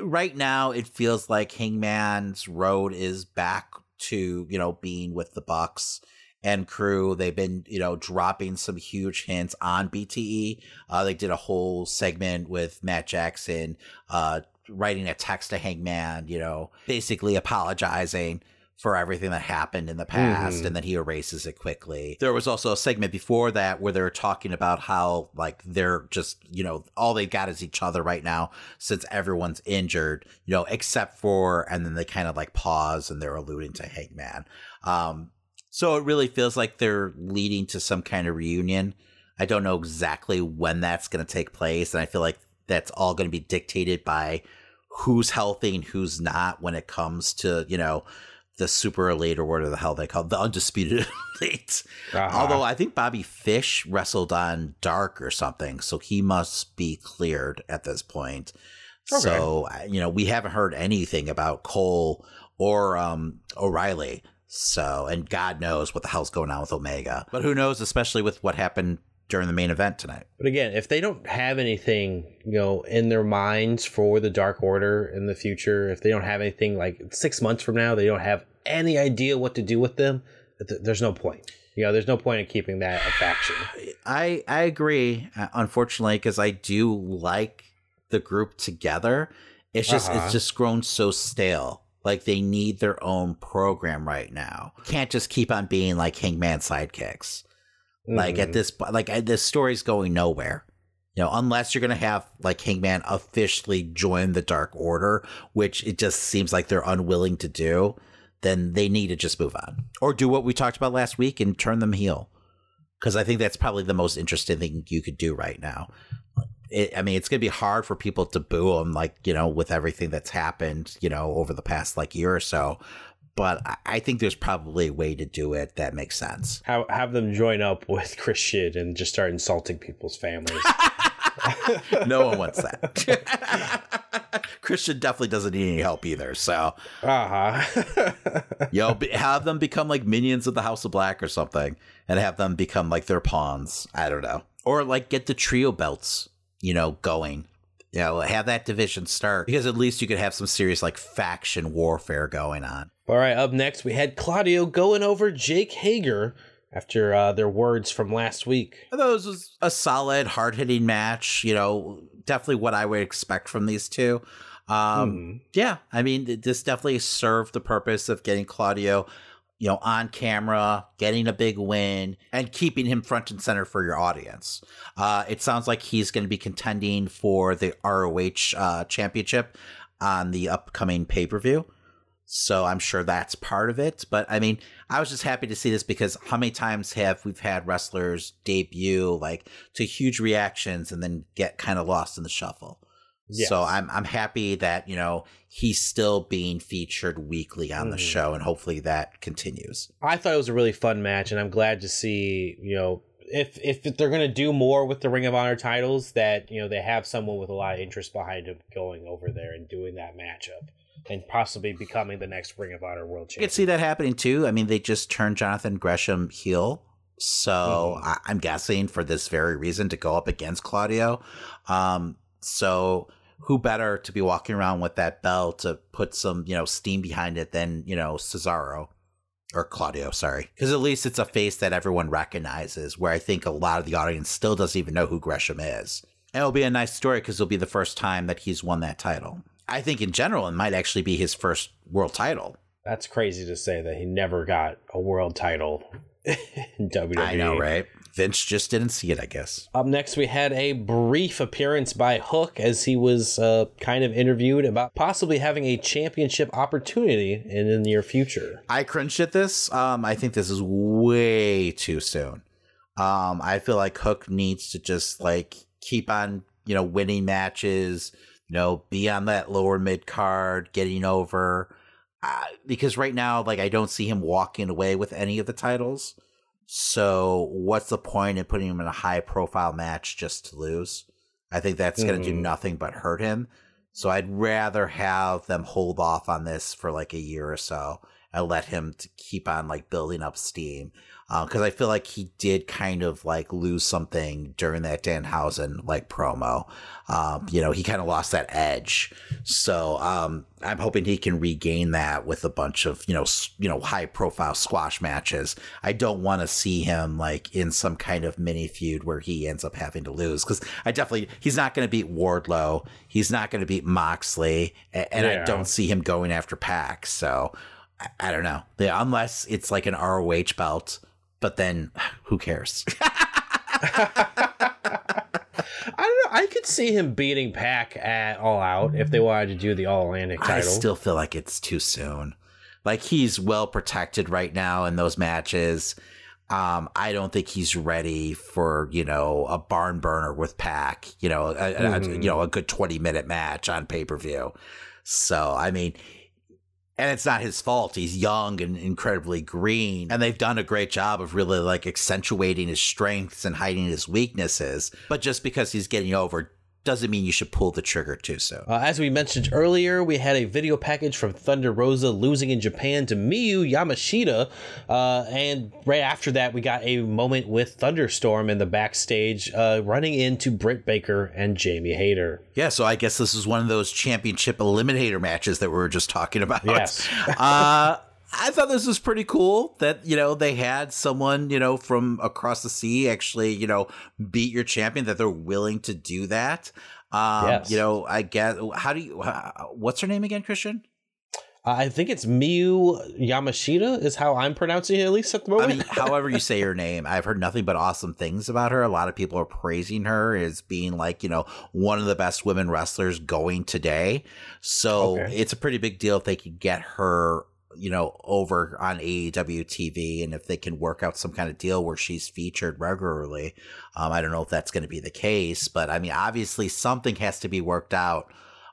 right now it feels like Hangman's road is back to you know being with the Bucks and crew. They've been you know dropping some huge hints on BTE. Uh, they did a whole segment with Matt Jackson uh, writing a text to Hangman, you know, basically apologizing for everything that happened in the past mm-hmm. and then he erases it quickly. There was also a segment before that where they were talking about how like they're just, you know, all they've got is each other right now since everyone's injured, you know, except for and then they kind of like pause and they're alluding to Hangman. Um so it really feels like they're leading to some kind of reunion. I don't know exactly when that's going to take place and I feel like that's all going to be dictated by who's healthy and who's not when it comes to, you know, the super elite or whatever the hell they call it, the undisputed elite. Uh-huh. Although I think Bobby Fish wrestled on Dark or something, so he must be cleared at this point. Okay. So you know we haven't heard anything about Cole or um, O'Reilly. So and God knows what the hell's going on with Omega, but who knows, especially with what happened during the main event tonight. But again, if they don't have anything, you know, in their minds for the Dark Order in the future, if they don't have anything like six months from now, they don't have any idea what to do with them, there's no point. You know, there's no point in keeping that a faction. I I agree, uh, unfortunately, because I do like the group together. It's just uh-huh. it's just grown so stale. Like they need their own program right now. Can't just keep on being like Hangman sidekicks. Mm. Like at mm. this, like this story's going nowhere. You know, unless you're going to have like Hangman officially join the Dark Order, which it just seems like they're unwilling to do, then they need to just move on or do what we talked about last week and turn them heel. Because I think that's probably the most interesting thing you could do right now. It, I mean, it's going to be hard for people to boo them, like, you know, with everything that's happened, you know, over the past like year or so but I think there's probably a way to do it that makes sense. Have, have them join up with Christian and just start insulting people's families. no one wants that. Christian definitely doesn't need any help either. So, uh-huh. yo, have them become like minions of the House of Black or something, and have them become like their pawns. I don't know, or like get the trio belts, you know, going you know, have that division start because at least you could have some serious like faction warfare going on. All right, up next we had Claudio going over Jake Hager after uh, their words from last week. I thought it was a solid, hard hitting match. You know, definitely what I would expect from these two. Um, hmm. Yeah, I mean, this definitely served the purpose of getting Claudio you know, on camera, getting a big win, and keeping him front and center for your audience. Uh, it sounds like he's going to be contending for the ROH uh, championship on the upcoming pay per view. So I'm sure that's part of it. But I mean, I was just happy to see this because how many times have we've had wrestlers debut like to huge reactions and then get kind of lost in the shuffle? Yes. So I'm I'm happy that you know he's still being featured weekly on the show, and hopefully that continues. I thought it was a really fun match, and I'm glad to see you know if if they're gonna do more with the Ring of Honor titles, that you know they have someone with a lot of interest behind him going over there and doing that matchup. And possibly becoming the next Ring of Honor World Champion. I could see that happening too. I mean, they just turned Jonathan Gresham heel so mm-hmm. I, am guessing for this very reason to go up against Claudio. Um, so who better to be walking around with that belt to put some, you know, steam behind it than, you know, Cesaro or Claudio, sorry. Because at least it's a face that everyone recognizes, where I think a lot of the audience still doesn't even know who Gresham is. And it'll be a nice story because it'll be the first time that he's won that title. I think in general, it might actually be his first world title. That's crazy to say that he never got a world title in WWE. I know, right? Vince just didn't see it, I guess. Up next, we had a brief appearance by Hook as he was uh, kind of interviewed about possibly having a championship opportunity in the near future. I cringed at this. Um, I think this is way too soon. Um, I feel like Hook needs to just like keep on, you know, winning matches, you know, be on that lower mid card, getting over. Uh, because right now, like, I don't see him walking away with any of the titles. So, what's the point in putting him in a high profile match just to lose? I think that's going to do mm-hmm. nothing but hurt him. So, I'd rather have them hold off on this for like a year or so and let him to keep on like building up steam because uh, I feel like he did kind of like lose something during that Danhausen like promo. Um, you know, he kind of lost that edge. So um, I'm hoping he can regain that with a bunch of you know s- you know high profile squash matches. I don't want to see him like in some kind of mini feud where he ends up having to lose because I definitely he's not going to beat Wardlow. He's not going to beat Moxley, and, and Yeah. I don't see him going after Pac. So. I, I don't know. Yeah, unless it's like an ROH belt, but then who cares? I don't know. I could see him beating Pac at All Out if they wanted to do the All Atlantic title. I still feel like it's too soon. Like he's well protected right now in those matches. Um, I don't think he's ready for you know a barn burner with Pac. You know, a, a- a- you know a good twenty minute match on pay per view. So I mean, and it's not his fault. He's young and incredibly green, and they've done a great job of really like accentuating his strengths and hiding his weaknesses. But just because he's getting over doesn't mean you should pull the trigger too soon. Uh, as we mentioned earlier, we had a video package from Thunder Rosa losing in Japan to Miyu Yamashita. Uh, and right after that, we got a moment with Thunderstorm in the backstage uh, running into Britt Baker and Jamie Hayter. Yeah, so I guess this is one of those championship eliminator matches that we were just talking about. Yes. I thought this was pretty cool that, you know, they had someone, you know, from across the sea actually, you know, beat your champion, that they're willing to do that. Um, Yes. You know, I guess, how do you, uh, what's her name again, Christian? Uh, I think it's Miyu Yamashita, is how I'm pronouncing it, at least at the I moment. mean, however you say her name, I've heard nothing but awesome things about her. A lot of people are praising her as being like, you know, one of the best women wrestlers going today. So Okay. it's a pretty big deal if they could get her, you know, over on AEW TV and if they can work out some kind of deal where she's featured regularly. Um, I don't know if that's going to be the case, but I mean, obviously something has to be worked out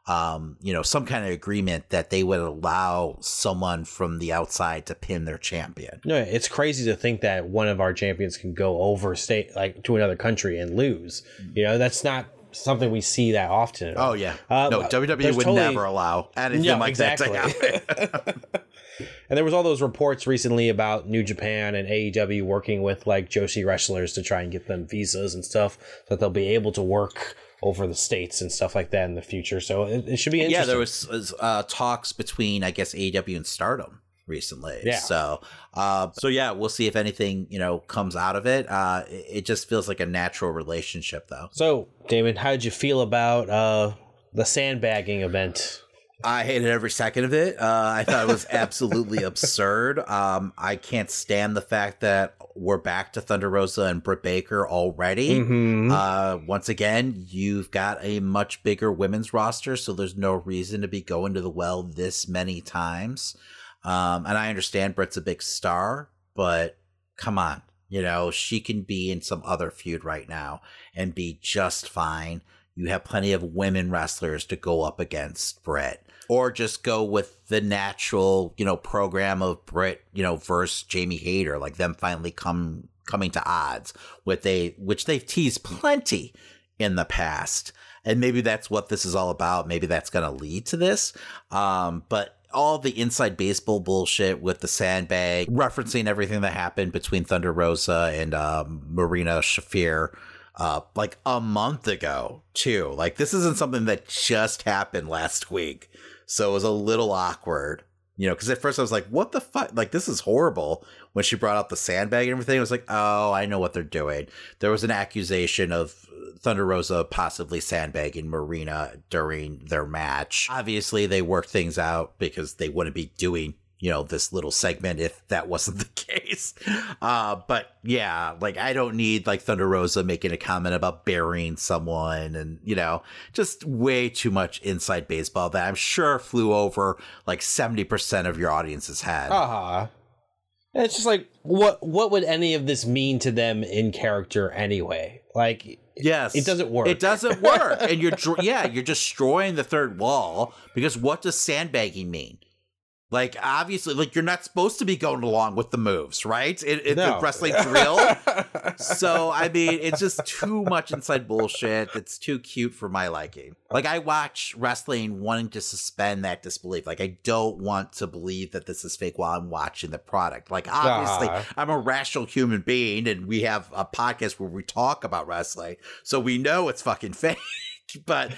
um, you know, some kind of agreement that they would allow someone from the outside to pin their champion. No, it's crazy to think that one of our champions can go over state like to another country and lose. You know, that's not something we see that often. Oh yeah, Uh, no, WWE would totally- never allow anything Yeah, like that to exactly. happen. And there was all those reports recently about New Japan and AEW working with like Joshi wrestlers to try and get them visas and stuff, so that they'll be able to work over the states and stuff like that in the future. So it, it should be interesting. yeah, there was, was uh, talks between I guess AEW and Stardom recently. Yeah. So, uh, so yeah, we'll see if anything you know comes out of it. Uh, it, it just feels like a natural relationship, though. So, Damon, how did you feel about uh, the sandbagging event? I hated every second of it. Uh, I thought it was absolutely absurd. Um, I can't stand the fact that we're back to Thunder Rosa and Britt Baker already. Mhm. Uh, once again, you've got a much bigger women's roster, so there's no reason to be going to the well this many times. Um, and I understand Britt's a big star, but come on. You know, she can be in some other feud right now and be just fine. You have plenty of women wrestlers to go up against Britt. Or just go with the natural, you know, program of Britt, you know, versus Jamie Hayter, like them finally come coming to odds with they which they've teased plenty in the past. And maybe that's what this is all about. Maybe that's gonna lead to this. Um, but all the inside baseball bullshit with the sandbag, referencing everything that happened between Thunder Rosa and um, Marina Shafir, uh, like a month ago, too. Like, this isn't something that just happened last week. So it was a little awkward, you know, because at first I was like, what the fuck? Like, this is horrible. When she brought out the sandbag and everything, I was like, oh, I know what they're doing. There was an accusation of Thunder Rosa possibly sandbagging Marina during their match. Obviously, they worked things out because they wouldn't be doing you know this little segment if that wasn't the case. Uh but yeah like i don't need like thunder rosa making a comment about burying someone and you know just way too much inside baseball that i'm sure flew over like 70% of your audience's head. Uh-huh. And it's just like what what would any of this mean to them in character anyway? Like Yes, it doesn't work. It doesn't work, and you're yeah, you're destroying the third wall because what does sandbagging mean? Like obviously, like you're not supposed to be going along with the moves, right? It, it's No. a wrestling drill. so I mean, it's just too much inside bullshit. It's too cute for my liking. Like I watch wrestling wanting to suspend that disbelief. Like I don't want to believe that this is fake while I'm watching the product. Like obviously, Ah. I'm a rational human being, and we have a podcast where we talk about wrestling, so we know it's fucking fake. but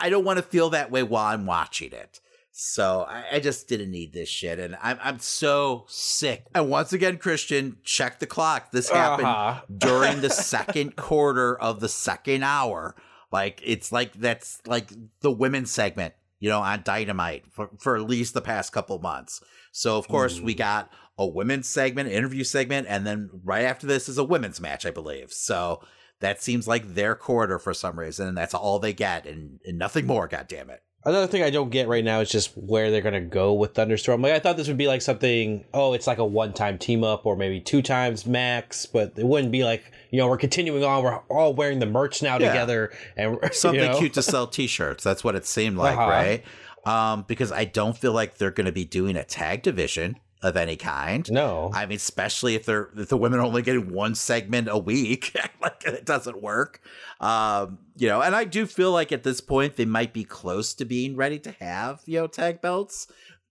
I don't want to feel that way while I'm watching it. So I, I just didn't need this shit, and I'm I'm so sick. And once again, Christian, check the clock. This happened Uh-huh. during the second quarter of the second hour. Like it's like that's like the women's segment, you know, on Dynamite for, for at least the past couple months. So of course we got a women's segment, interview segment, and then right after this is a women's match, I believe. So that seems like their quarter for some reason, and that's all they get, and, and nothing more. God damn it! Another thing I don't get right now is just where they're gonna go with Thunderstorm. Like I thought this would be like something. Oh, it's like a one-time team up, or maybe two times max. But it wouldn't be like you know we're continuing on. We're all wearing the merch now Yeah. together, and something you know? cute to sell t-shirts that's what it seemed like Uh-huh. right um because i don't feel like they're going to be doing a tag division of any kind no i mean especially if they're if the women are only getting one segment a week like it doesn't work um you know and i do feel like at this point they might be close to being ready to have you know tag belts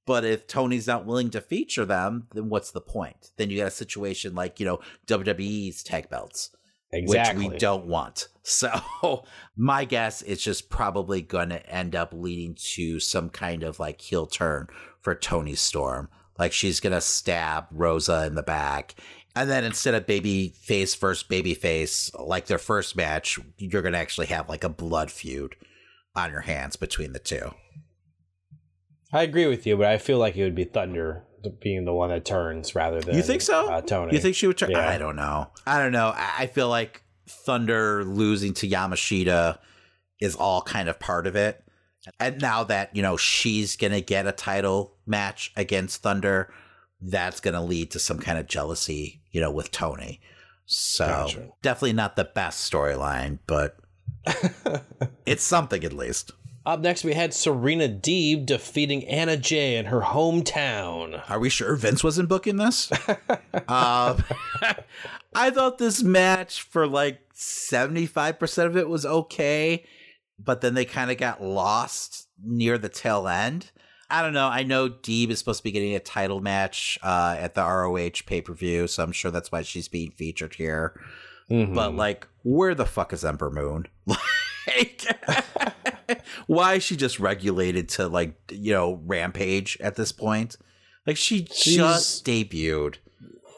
but if Tony's not willing to feature them, then what's the point? Then you got a situation like, you know, WWE's tag belts Exactly. which we don't want. So my guess is just probably going to end up leading to some kind of like heel turn for Toni Storm. Like she's going to stab Rosa in the back. And then instead of baby face versus baby face, like their first match, you're to actually have like a blood feud on your hands between the two. I agree with you, but I feel like it would be Thunder being the one that turns rather than You think so? Uh, Toni. You think she would turn? Yeah. I don't know. I don't know. I I feel like Thunder losing to Yamashita is all kind of part of it. And now that, you know, she's going to get a title match against Thunder, that's going to lead to some kind of jealousy, you know, with Toni. So Gotcha. definitely not the best storyline, but it's something at least. Up next, we had Serena Deeb defeating Anna Jay in her hometown. Are we sure Vince wasn't booking this? um, I thought this match for like 75% of it was okay, but then they kind of got lost near the tail end. I don't know. I know Deeb is supposed to be getting a title match uh, at the ROH pay per view, so I'm sure that's why she's being featured here. Mm-hmm. But like, where the fuck is Ember Moon? Like, why is she just regulated to like you know Rampage at this point? Like she just debuted.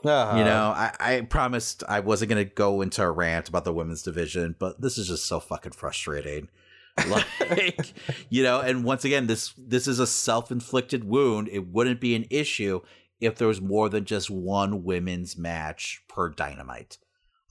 Uh-huh. You know, I, I promised I wasn't gonna go into a rant about the women's division, but this is just so fucking frustrating. Like, you know, and once again, this this is a self-inflicted wound. It wouldn't be an issue if there was more than just one women's match per dynamite.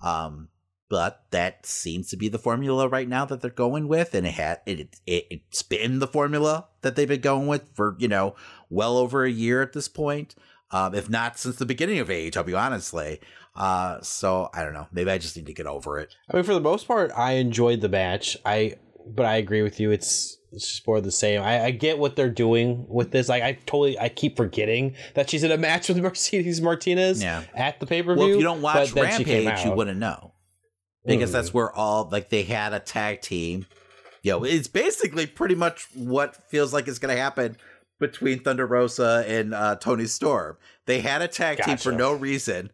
Um, but that seems to be the formula right now that they're going with, and it had it, it it's been the formula that they've been going with for you know well over a year at this point, um, if not since the beginning of AEW, honestly. Uh, so I don't know. Maybe I just need to get over it. I mean, for the most part, I enjoyed the match. I, but I agree with you. It's it's just more of the same. I, I get what they're doing with this. Like, I totally, I keep forgetting that she's in a match with Mercedes Martinez Yeah. at the pay per view. Well, if you don't watch Rampage, you wouldn't know because Mhm. that's where all like they had a tag team. Yo, know, it's basically pretty much what feels like is going to happen between Thunder Rosa and uh, Toni Storm. They had a tag team for no reason,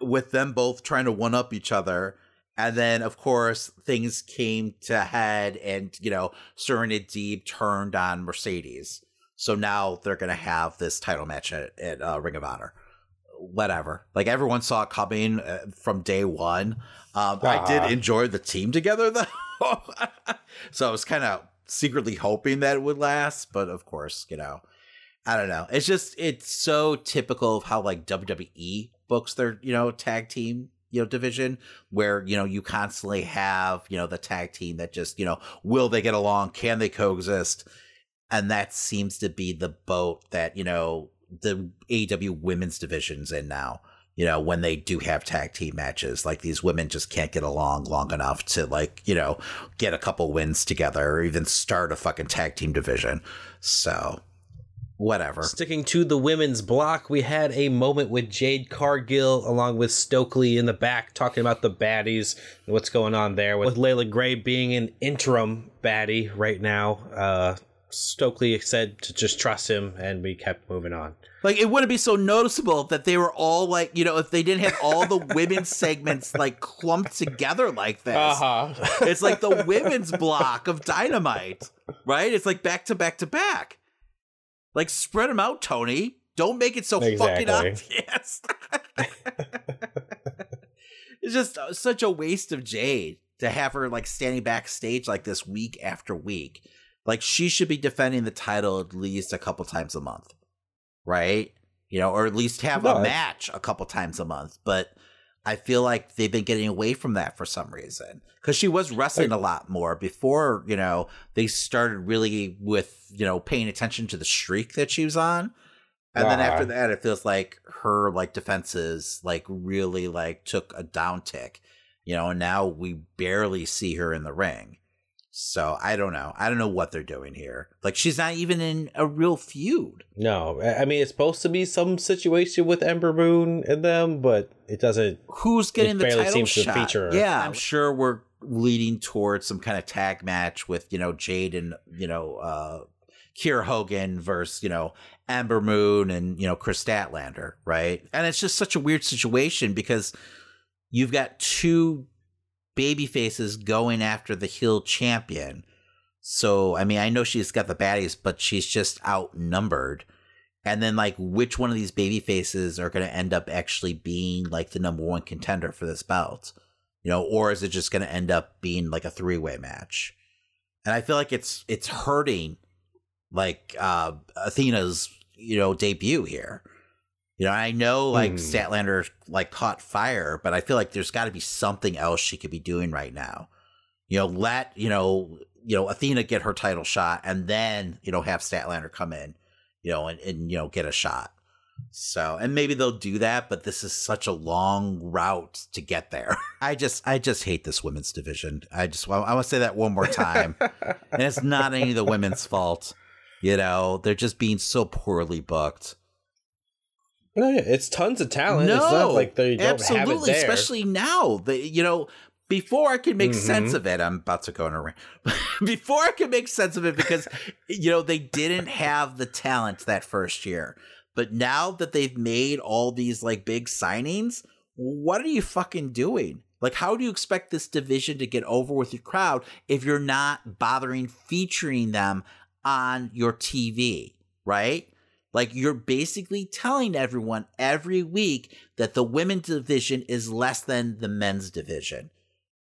with them both trying to one up each other. And then, of course, things came to head, and you know, Serena Deeb turned on Mercedes. So now they're going to have this title match at, at uh, Ring of Honor. whatever. Like everyone saw it coming uh, from day one. Um, I did enjoy the team together though, so I was kind of secretly hoping that it would last. But of course, you know, I don't know. It's just it's so typical of how like WWE books their you know tag team you know division where you know you constantly have you know the tag team that just you know will they get along? Can they coexist? And that seems to be the boat that you know the AEW women's divisions in now you know when they do have tag team matches. Like these women just can't get along long enough to like you know get a couple wins together or even start a fucking tag team division. So whatever. Sticking to the women's block, we had a moment with Jade Cargill along with Stokely in the back talking about the baddies and what's going on there. With Leila Grey being an interim baddie right now, uh, Stokely said to just trust him, and we kept moving on. Like it wouldn't be so noticeable that they were all like, you know, if they didn't have all the women's segments like clumped together like this. Uh-huh. it's like the women's block of Dynamite, right? It's like back to back to back. Like spread them out, Tony. Don't make it so Exactly. fucking obvious. it's just uh, such a waste of Jade to have her like standing backstage like this week after week. Like she should be defending the title at least a couple times a month, right? You know, or at least have No, a match a couple times a month. But I feel like they've been getting away from that for some reason because she was wrestling a lot more before. You know, they started really with you know paying attention to the streak that she was on. And then after that, it feels like her like defenses like really like took a downtick, you know. And now we barely see her in the ring. So I don't know. I don't know what they're doing here. Like she's not even in a real feud. No, I I mean it's supposed to be some situation with Ember Moon and them, but it doesn't. Who's getting it the title seems to shot? feature her. Yeah, I'm sure we're leading towards some kind of tag match with you know Jade and you know uh Kiera Hogan versus you know Ember Moon and you know Kris Statlander, right? And it's just such a weird situation because you've got two baby faces going after the heel champion. So I mean, I know she's got the baddies, but she's just outnumbered. And then like which one of these baby faces are going to end up actually being like the number one contender for this belt? You know, or is it just going to end up being like a three-way match? And I feel like it's it's hurting like uh Athena's, you know, debut here. You know, I know like Hmm. Statlander like caught fire, but I feel like there's got to be something else she could be doing right now. You know, let you know, you know, Athena get her title shot, and then you know have Statlander come in, you know, and, and you know get a shot. So, and maybe they'll do that, but this is such a long route to get there. I just, I just hate this women's division. I just, I want to say that one more time, and it's not any of the women's fault. You know, they're just being so poorly booked. No, yeah, it's tons of talent. No, it's not like they don't absolutely, have it there. especially now. The, you know, before I could make sense Mhm. of it, I'm about to go in a rant. before I could make sense of it, because you know they didn't have the talent that first year, but now that they've made all these like big signings, what are you fucking doing? Like, how do you expect this division to get over with your crowd if you're not bothering featuring them on your TV, right? Like you're basically telling everyone every week that the women's division is less than the men's division.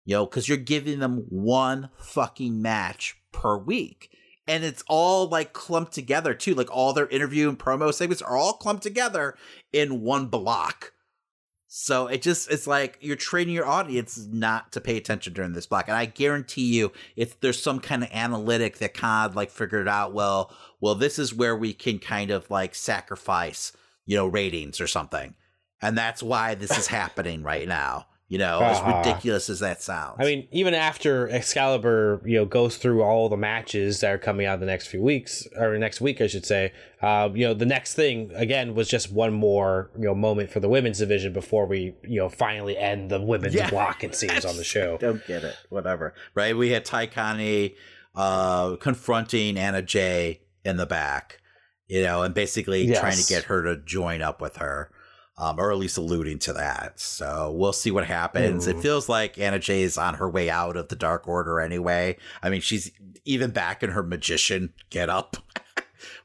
You know, because you're giving them one fucking match per week. And it's all like clumped together too. Like all their interview and promo segments are all clumped together in one block. So it just it's like you're training your audience not to pay attention during this block. And I guarantee you, if there's some kind of analytic that kind of like figured out, well, well, this is where we can kind of like sacrifice, you know, ratings or something. And that's why this is happening right now. You know, as Uh-huh. ridiculous as that sounds. I mean, even after Excalibur, you know, goes through all the matches that are coming out the next few weeks, or next week, I should say. Uh, you know, the next thing again was just one more, you know, moment for the women's division before we, you know, finally end the women's Yeah. block. It seems on the show. Don't get it. Whatever. Right? We had Tay Conti uh, confronting Anna Jay in the back, you know, and basically Yes. trying to get her to join up with her, um, or at least alluding to that. So we'll see what happens. It Mm. feels like Anna Jay is on her way out of the Dark Order anyway. I mean, she's even back in her magician get up.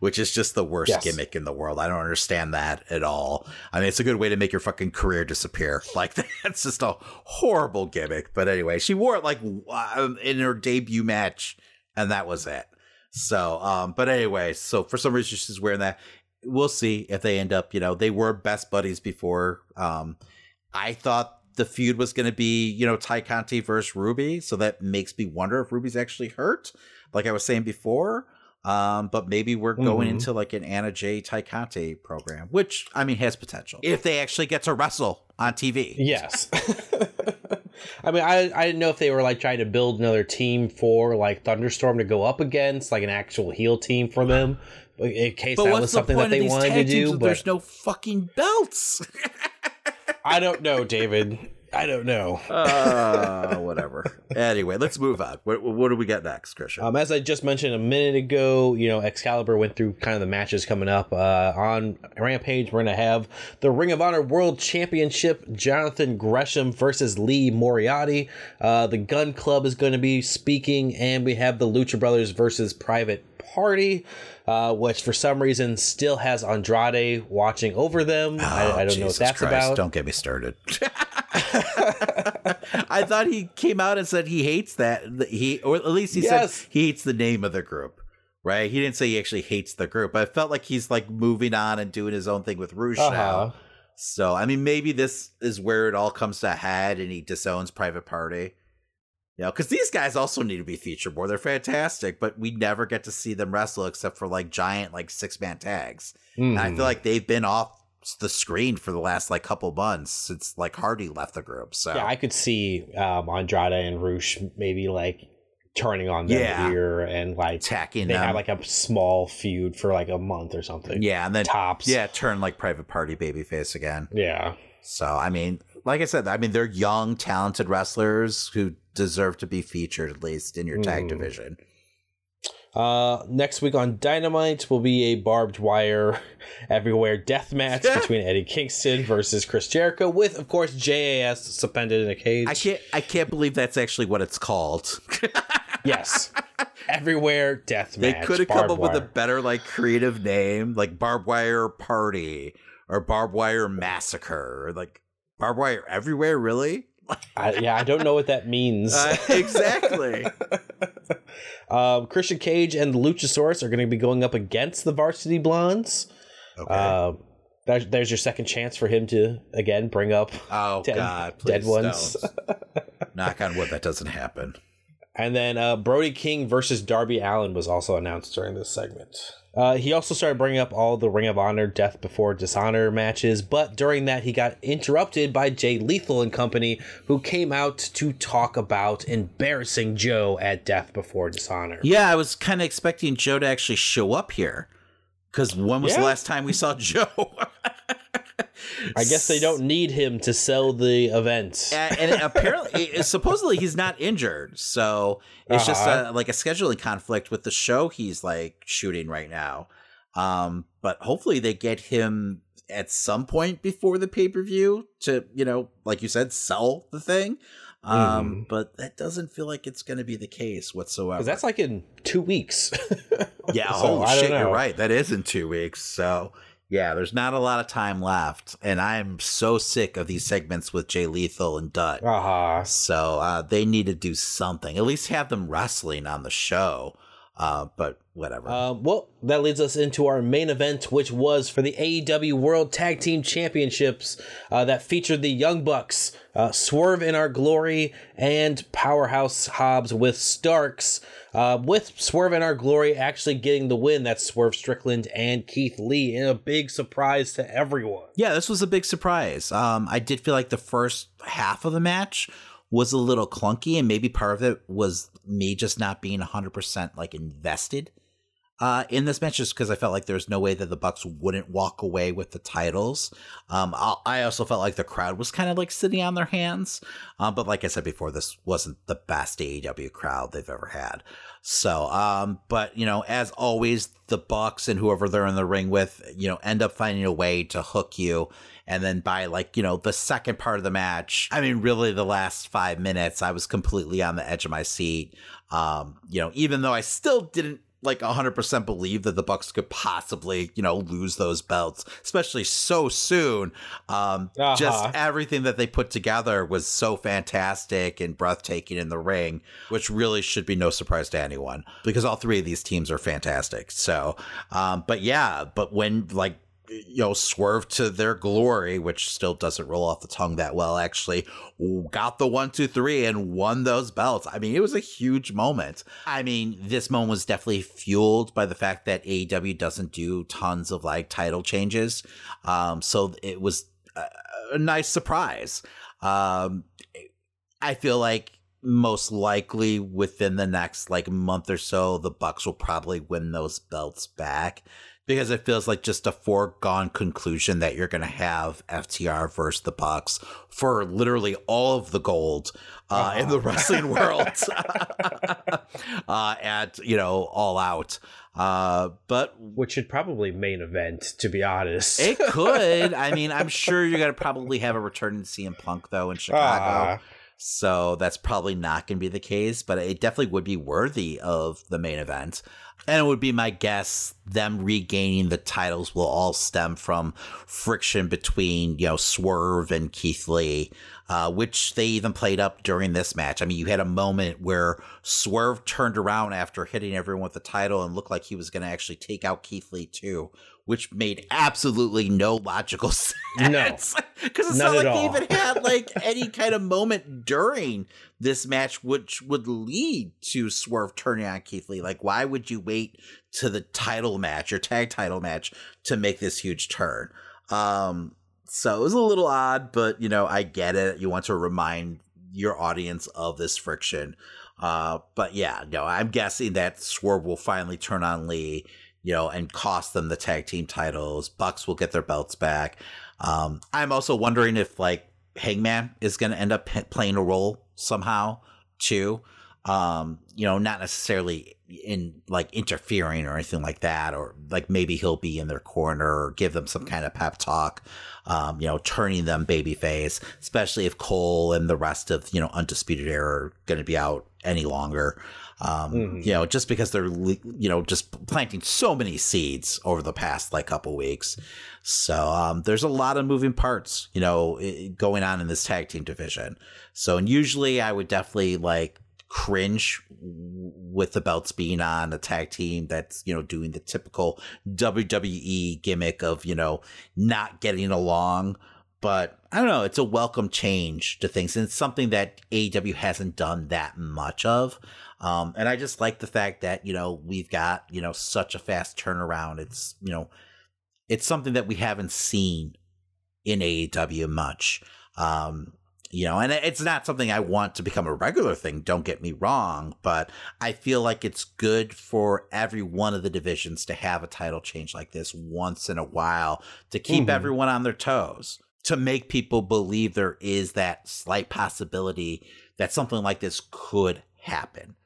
which is just the worst Yes. gimmick in the world. I don't understand that at all. I mean, it's a good way to make your fucking career disappear. Like that's just a horrible gimmick. But anyway, she wore it like um, in her debut match, and that was it. So, um, but anyway, so for some reason she's wearing that. We'll see if they end up. You know, they were best buddies before. Um, I thought the feud was going to be, you know, Tay Conti versus Ruby. So that makes me wonder if Ruby's actually hurt, like I was saying before. Um, but maybe we're going Mhm. into like an Anna Jay Tay Conti program, which I mean has potential if they actually get to wrestle on TV. Yes. I mean, I, I didn't know if they were like trying to build another team for like Thunderstorm to go up against, like an actual heel team for them, in case But that what's was the something point that of they these wanted to do. But there's no fucking belts? I don't know, David. I don't know. uh, whatever. Anyway, let's move on. What, what do we got next, Christian? Um, as I just mentioned a minute ago, you know, Excalibur went through kind of the matches coming up. Uh, on Rampage, we're going to have the Ring of Honor World Championship, Jonathan Gresham versus Lee Moriarty. Uh, the Gun Club is going to be speaking, and we have the Lucha Brothers versus Private Party, uh, which for some reason still has Andrade watching over them. I, I don't know what Oh, Jesus that's Christ, about. Don't get me started. I thought he came out and said he hates that he, or at least he Yes. said he hates the name of the group. Right? He didn't say he actually hates the group. I felt like he's like moving on and doing his own thing with Rush Uh-huh. now. So I mean, maybe this is where it all comes to a head, and he disowns Private Party. You know, because these guys also need to be featured more. They're fantastic, but we never get to see them wrestle except for like giant like six man tags. And I feel like they've been off the screen for the last like couple months since like Hardy left the group. So Yeah, I could see um, Andrade and Rush maybe like turning on them Yeah. here and like Attacking they them. have like a small feud for like a month or something. yeah, and then tops. yeah, turn like Private Party babyface again. Yeah. So I mean, like I said, I mean they're young, talented wrestlers who deserve to be featured at least in your tag Mhm. division. Uh, next week on Dynamite will be a barbed wire everywhere death match between Eddie Kingston versus Chris Jericho, with of course JAS suspended in a cage. I can't I can't believe that's actually what it's called. yes, everywhere death match. they could have come up with a better like creative name, like barbed wire party or barbed wire massacre, or like barbed wire everywhere. Really? I, yeah, I don't know what that means. Uh, exactly. um, Christian Cage and the Luchasaurus are going to be going up against the Varsity Blondes. Okay. Uh, there's, there's your second chance for him to again bring up oh dead, God, dead ones. Knock on wood, that doesn't happen. And then uh, Brody King versus Darby Allin was also announced during this segment. Uh, he also started bringing up all the Ring of Honor Death Before Dishonor matches, but during that he got interrupted by Jay Lethal and company, who came out to talk about embarrassing Joe at Death Before Dishonor. Yeah, I was kind of expecting Joe to actually show up here. Because when was the last time we saw Joe? I guess they don't need him to sell the event. and, and apparently, supposedly, he's not injured. So it's just Uh-huh. a, like a scheduling conflict with the show he's like shooting right now. Um, but hopefully, they get him at some point before the pay per view to, you know, like you said, sell the thing. Um, but that doesn't feel like it's going to be the case whatsoever. Because that's like in two weeks. Yeah, So, holy shit, you're right. That is in two weeks. So yeah, there's not a lot of time left, and I'm so sick of these segments with Jay Lethal and Dutt. Uh-huh. So uh, they need to do something. At least have them wrestling on the show. Uh, but whatever. Um, well, that leads us into our main event, which was for the AEW World Tag Team Championships uh, that featured the Young Bucks, uh, Swerve in Our Glory, and Powerhouse Hobbs with Starks. Uh, with Swerve and Our Glory actually getting the win. That's Swerve Strickland and Keith Lee in a big surprise to everyone. Yeah, this was a big surprise. Um, I did feel like the first half of the match was a little clunky, and maybe part of it was me just not being 100% like invested uh, in this match, just because I felt like there was no way that the Bucks wouldn't walk away with the titles. Um, I I also felt like the crowd was kind of like sitting on their hands. Um, but like I said before, this wasn't the best AEW crowd they've ever had. So, um, but you know, as always, the Bucks and whoever they're in the ring with, you know, end up finding a way to hook you. And then by like, you know, the second part of the match, I mean, really the last five minutes, I was completely on the edge of my seat. Um, you know, even though I still didn't like 100% believe that the bucks could possibly you know lose those belts especially so soon um uh-huh. just everything that they put together was so fantastic and breathtaking in the ring which really should be no surprise to anyone because all three of these teams are fantastic so um but yeah but when like you know, swerve to their glory, which still doesn't roll off the tongue that well, actually got the one, two, three and won those belts. I mean, it was a huge moment. I mean, this moment was definitely fueled by the fact that AEW doesn't do tons of like title changes. Um, so it was a, a nice surprise. Um, I feel like most likely within the next like month or so, the Bucks will probably win those belts back because it feels like just a foregone conclusion that you're going to have FTR versus the Bucks for literally all of the gold uh, in the uh-huh. wrestling world uh, at you know all out. Uh, but which should probably main event, to be honest. it could. I mean, I'm sure you're going to probably have a return in CM Punk though in Chicago. Uh. So that's probably not going to be the case, but it definitely would be worthy of the main event. And it would be my guess them regaining the titles will all stem from friction between, you know, Swerve and Keith Lee, uh, which they even played up during this match. I mean, you had a moment where Swerve turned around after hitting everyone with the title and looked like he was going to actually take out Keith Lee too, which made absolutely no logical sense. No, because it's not, like they even had like any kind of moment during this match, which would lead to Swerve turning on Keith Lee. Like, why would you wait to the title match or tag title match to make this huge turn? Um, so it was a little odd, but you know, I get it. You want to remind your audience of this friction. Uh, but yeah, no, I'm guessing that Swerve will finally turn on Lee you know, and cost them the tag team titles. Bucks will get their belts back. Um, I'm also wondering if like Hangman is going to end up playing a role somehow too. Um, you know, not necessarily in like interfering or anything like that, or like maybe he'll be in their corner or give them some kind of pep talk. Um, you know, turning them babyface, especially if Cole and the rest of you know Undisputed Era are going to be out any longer. Um, mm-hmm. You know, just because they're you know just planting so many seeds over the past like couple weeks. So um, there's a lot of moving parts, you know, going on in this tag team division. So and usually I would definitely like cringe with the belts being on a tag team that's you know doing the typical WWE gimmick of you know not getting along but I don't know, it's a welcome change to things and it's something that AEW hasn't done that much of. Um, and I just like the fact that, you know, we've got, you know, such a fast turnaround. It's, you know, it's something that we haven't seen in AEW much. Um, you know, and it's not something I want to become a regular thing, don't get me wrong, but I feel like it's good for every one of the divisions to have a title change like this once in a while to keep mm-hmm. everyone on their toes, to make people believe there is that slight possibility that something like this could happen.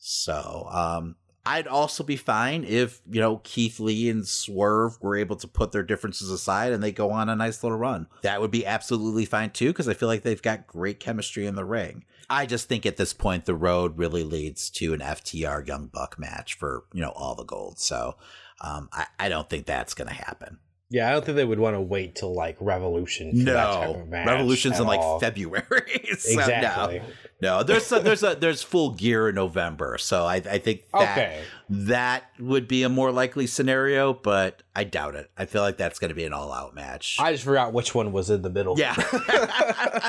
So, um, I'd also be fine if, you know, Keith Lee and Swerve were able to put their differences aside and they go on a nice little run. That would be absolutely fine too, because I feel like they've got great chemistry in the ring. I just think at this point, the road really leads to an FTR Young Buck match for, you know, all the gold. So um, I, I don't think that's going to happen. Yeah, I don't think they would want to wait till like Revolution. no, Revolution's in like February. so exactly. No. no, there's a, there's a there's full gear in November, so I I think that okay. that would be a more likely scenario, but I doubt it. I feel like that's going to be an all out match. I just forgot which one was in the middle. Yeah,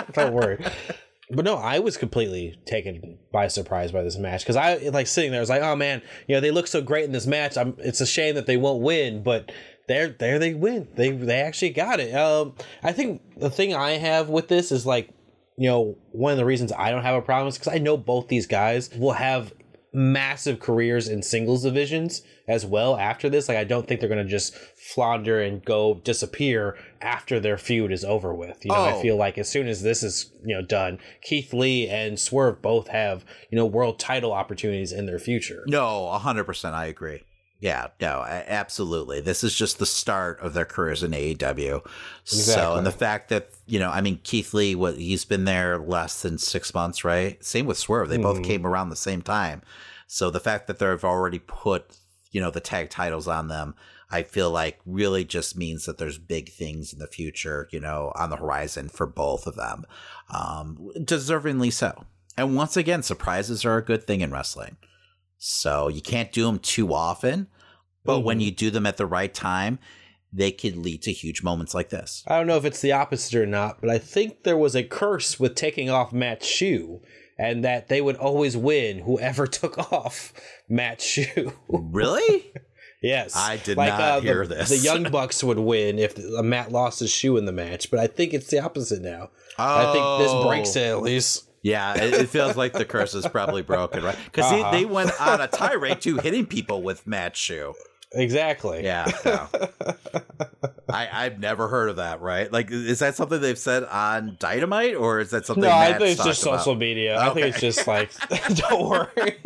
don't worry. But no, I was completely taken by surprise by this match because I like sitting there. I was like, "Oh man, you know they look so great in this match. I'm, it's a shame that they won't win, but there there they win. They they actually got it. Um, I think the thing I have with this is like, you know, one of the reasons I don't have a problem is because I know both these guys will have massive careers in singles divisions as well after this. Like I don't think they're gonna just flounder and go disappear after their feud is over with. You know, oh. I feel like as soon as this is, you know, done, Keith Lee and Swerve both have, you know, world title opportunities in their future. No, hundred percent I agree. Yeah, no, absolutely. This is just the start of their careers in AEW. Exactly. So, and the fact that you know, I mean, Keith Lee, what he's been there less than six months, right? Same with Swerve. They mm. both came around the same time. So the fact that they've already put, you know, the tag titles on them, I feel like really just means that there's big things in the future, you know, on the horizon for both of them. Um, deservingly so. And once again, surprises are a good thing in wrestling. So you can't do them too often, but mm-hmm. when you do them at the right time, they could lead to huge moments like this. I don't know if it's the opposite or not, but I think there was a curse with taking off Matt's shoe and that they would always win whoever took off Matt's shoe. really? yes. I did like, not uh, hear the, this. the Young Bucks would win if Matt lost his shoe in the match, but I think it's the opposite now. Oh. I think this breaks it at least. Yeah, it, it, feels like the curse is probably broken, right? Because uh-huh. they, they went on a tirade to hitting people with Matt's shoe. Exactly. Yeah. No. I I've never heard of that. Right? Like, is that something they've said on Dynamite, or is that something? No, Matt's I think it's just about? social media. Okay. I think it's just like, don't worry.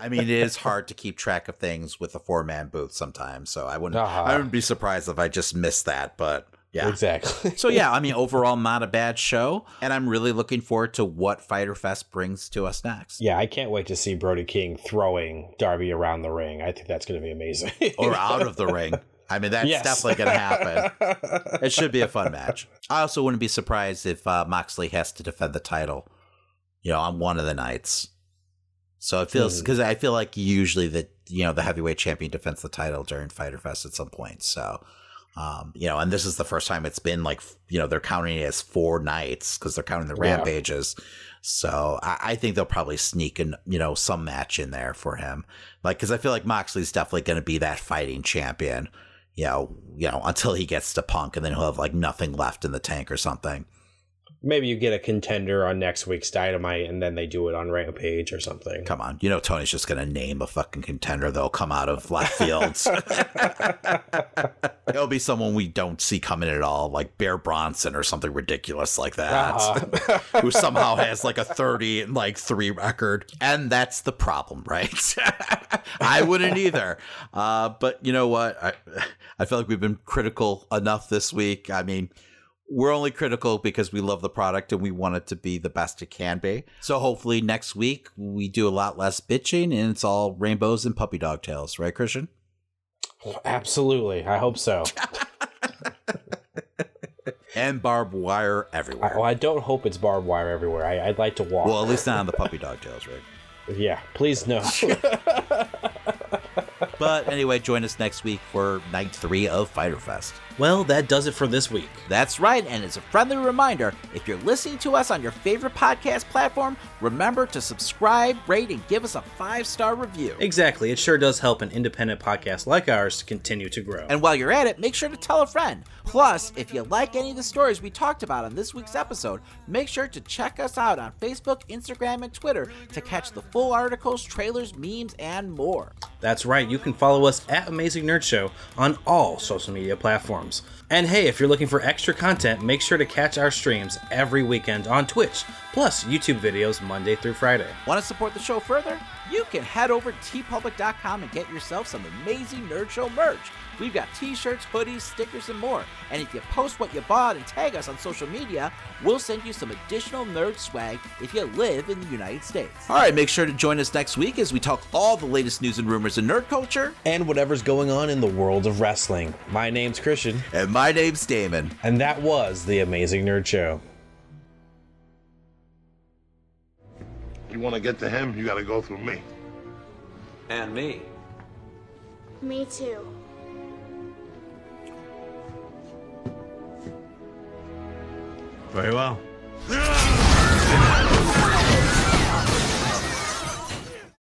I mean, it is hard to keep track of things with a four man booth sometimes. So I wouldn't. Uh-huh. I wouldn't be surprised if I just missed that, but. Yeah. Exactly. so yeah, I mean overall not a bad show and I'm really looking forward to what Fyter Fest brings to us next. Yeah, I can't wait to see Brody King throwing Darby around the ring. I think that's going to be amazing. or out of the ring. I mean that's yes. definitely going to happen. it should be a fun match. I also wouldn't be surprised if uh, Moxley has to defend the title, you know, on one of the nights. So it feels because mm. I feel like usually that you know the heavyweight champion defends the title during Fyter Fest at some point. So um, you know, and this is the first time it's been like, you know, they're counting it as four nights because they're counting the yeah. rampages. So I, I, think they'll probably sneak in, you know, some match in there for him. Like, cause I feel like Moxley's definitely going to be that fighting champion, you know, you know, until he gets to punk and then he'll have like nothing left in the tank or something maybe you get a contender on next week's Dynamite and then they do it on Rampage or something. Come on. You know Tony's just going to name a fucking contender that'll come out of left fields. It'll be someone we don't see coming at all, like Bear Bronson or something ridiculous like that, uh-huh. who somehow has like a 30 and like 3 record. And that's the problem, right? I wouldn't either. Uh, but you know what? I, I feel like we've been critical enough this week. I mean, we're only critical because we love the product and we want it to be the best it can be. So hopefully next week we do a lot less bitching and it's all rainbows and puppy dog tails, right, Christian? Absolutely. I hope so. and barbed wire everywhere. I, well, I don't hope it's barbed wire everywhere. I, would like to walk. Well, at least not on the puppy dog tails, right? Yeah, please no. but anyway, join us next week for night three of Fyter Fest. Well, that does it for this week. That's right, and as a friendly reminder, if you're listening to us on your favorite podcast platform, remember to subscribe, rate, and give us a five star review. Exactly, it sure does help an independent podcast like ours to continue to grow. And while you're at it, make sure to tell a friend. Plus, if you like any of the stories we talked about on this week's episode, make sure to check us out on Facebook, Instagram, and Twitter to catch the full articles, trailers, memes, and more. That's right, you can follow us at Amazing Nerd Show on all social media platforms. And hey, if you're looking for extra content, make sure to catch our streams every weekend on Twitch, plus YouTube videos Monday through Friday. Want to support the show further? You can head over to teepublic.com and get yourself some amazing Nerd Show merch. We've got t shirts, hoodies, stickers, and more. And if you post what you bought and tag us on social media, we'll send you some additional nerd swag if you live in the United States. All right, make sure to join us next week as we talk all the latest news and rumors in nerd culture and whatever's going on in the world of wrestling. My name's Christian. And my name's Damon. And that was The Amazing Nerd Show. You want to get to him, you got to go through me. And me. Me too. Very well.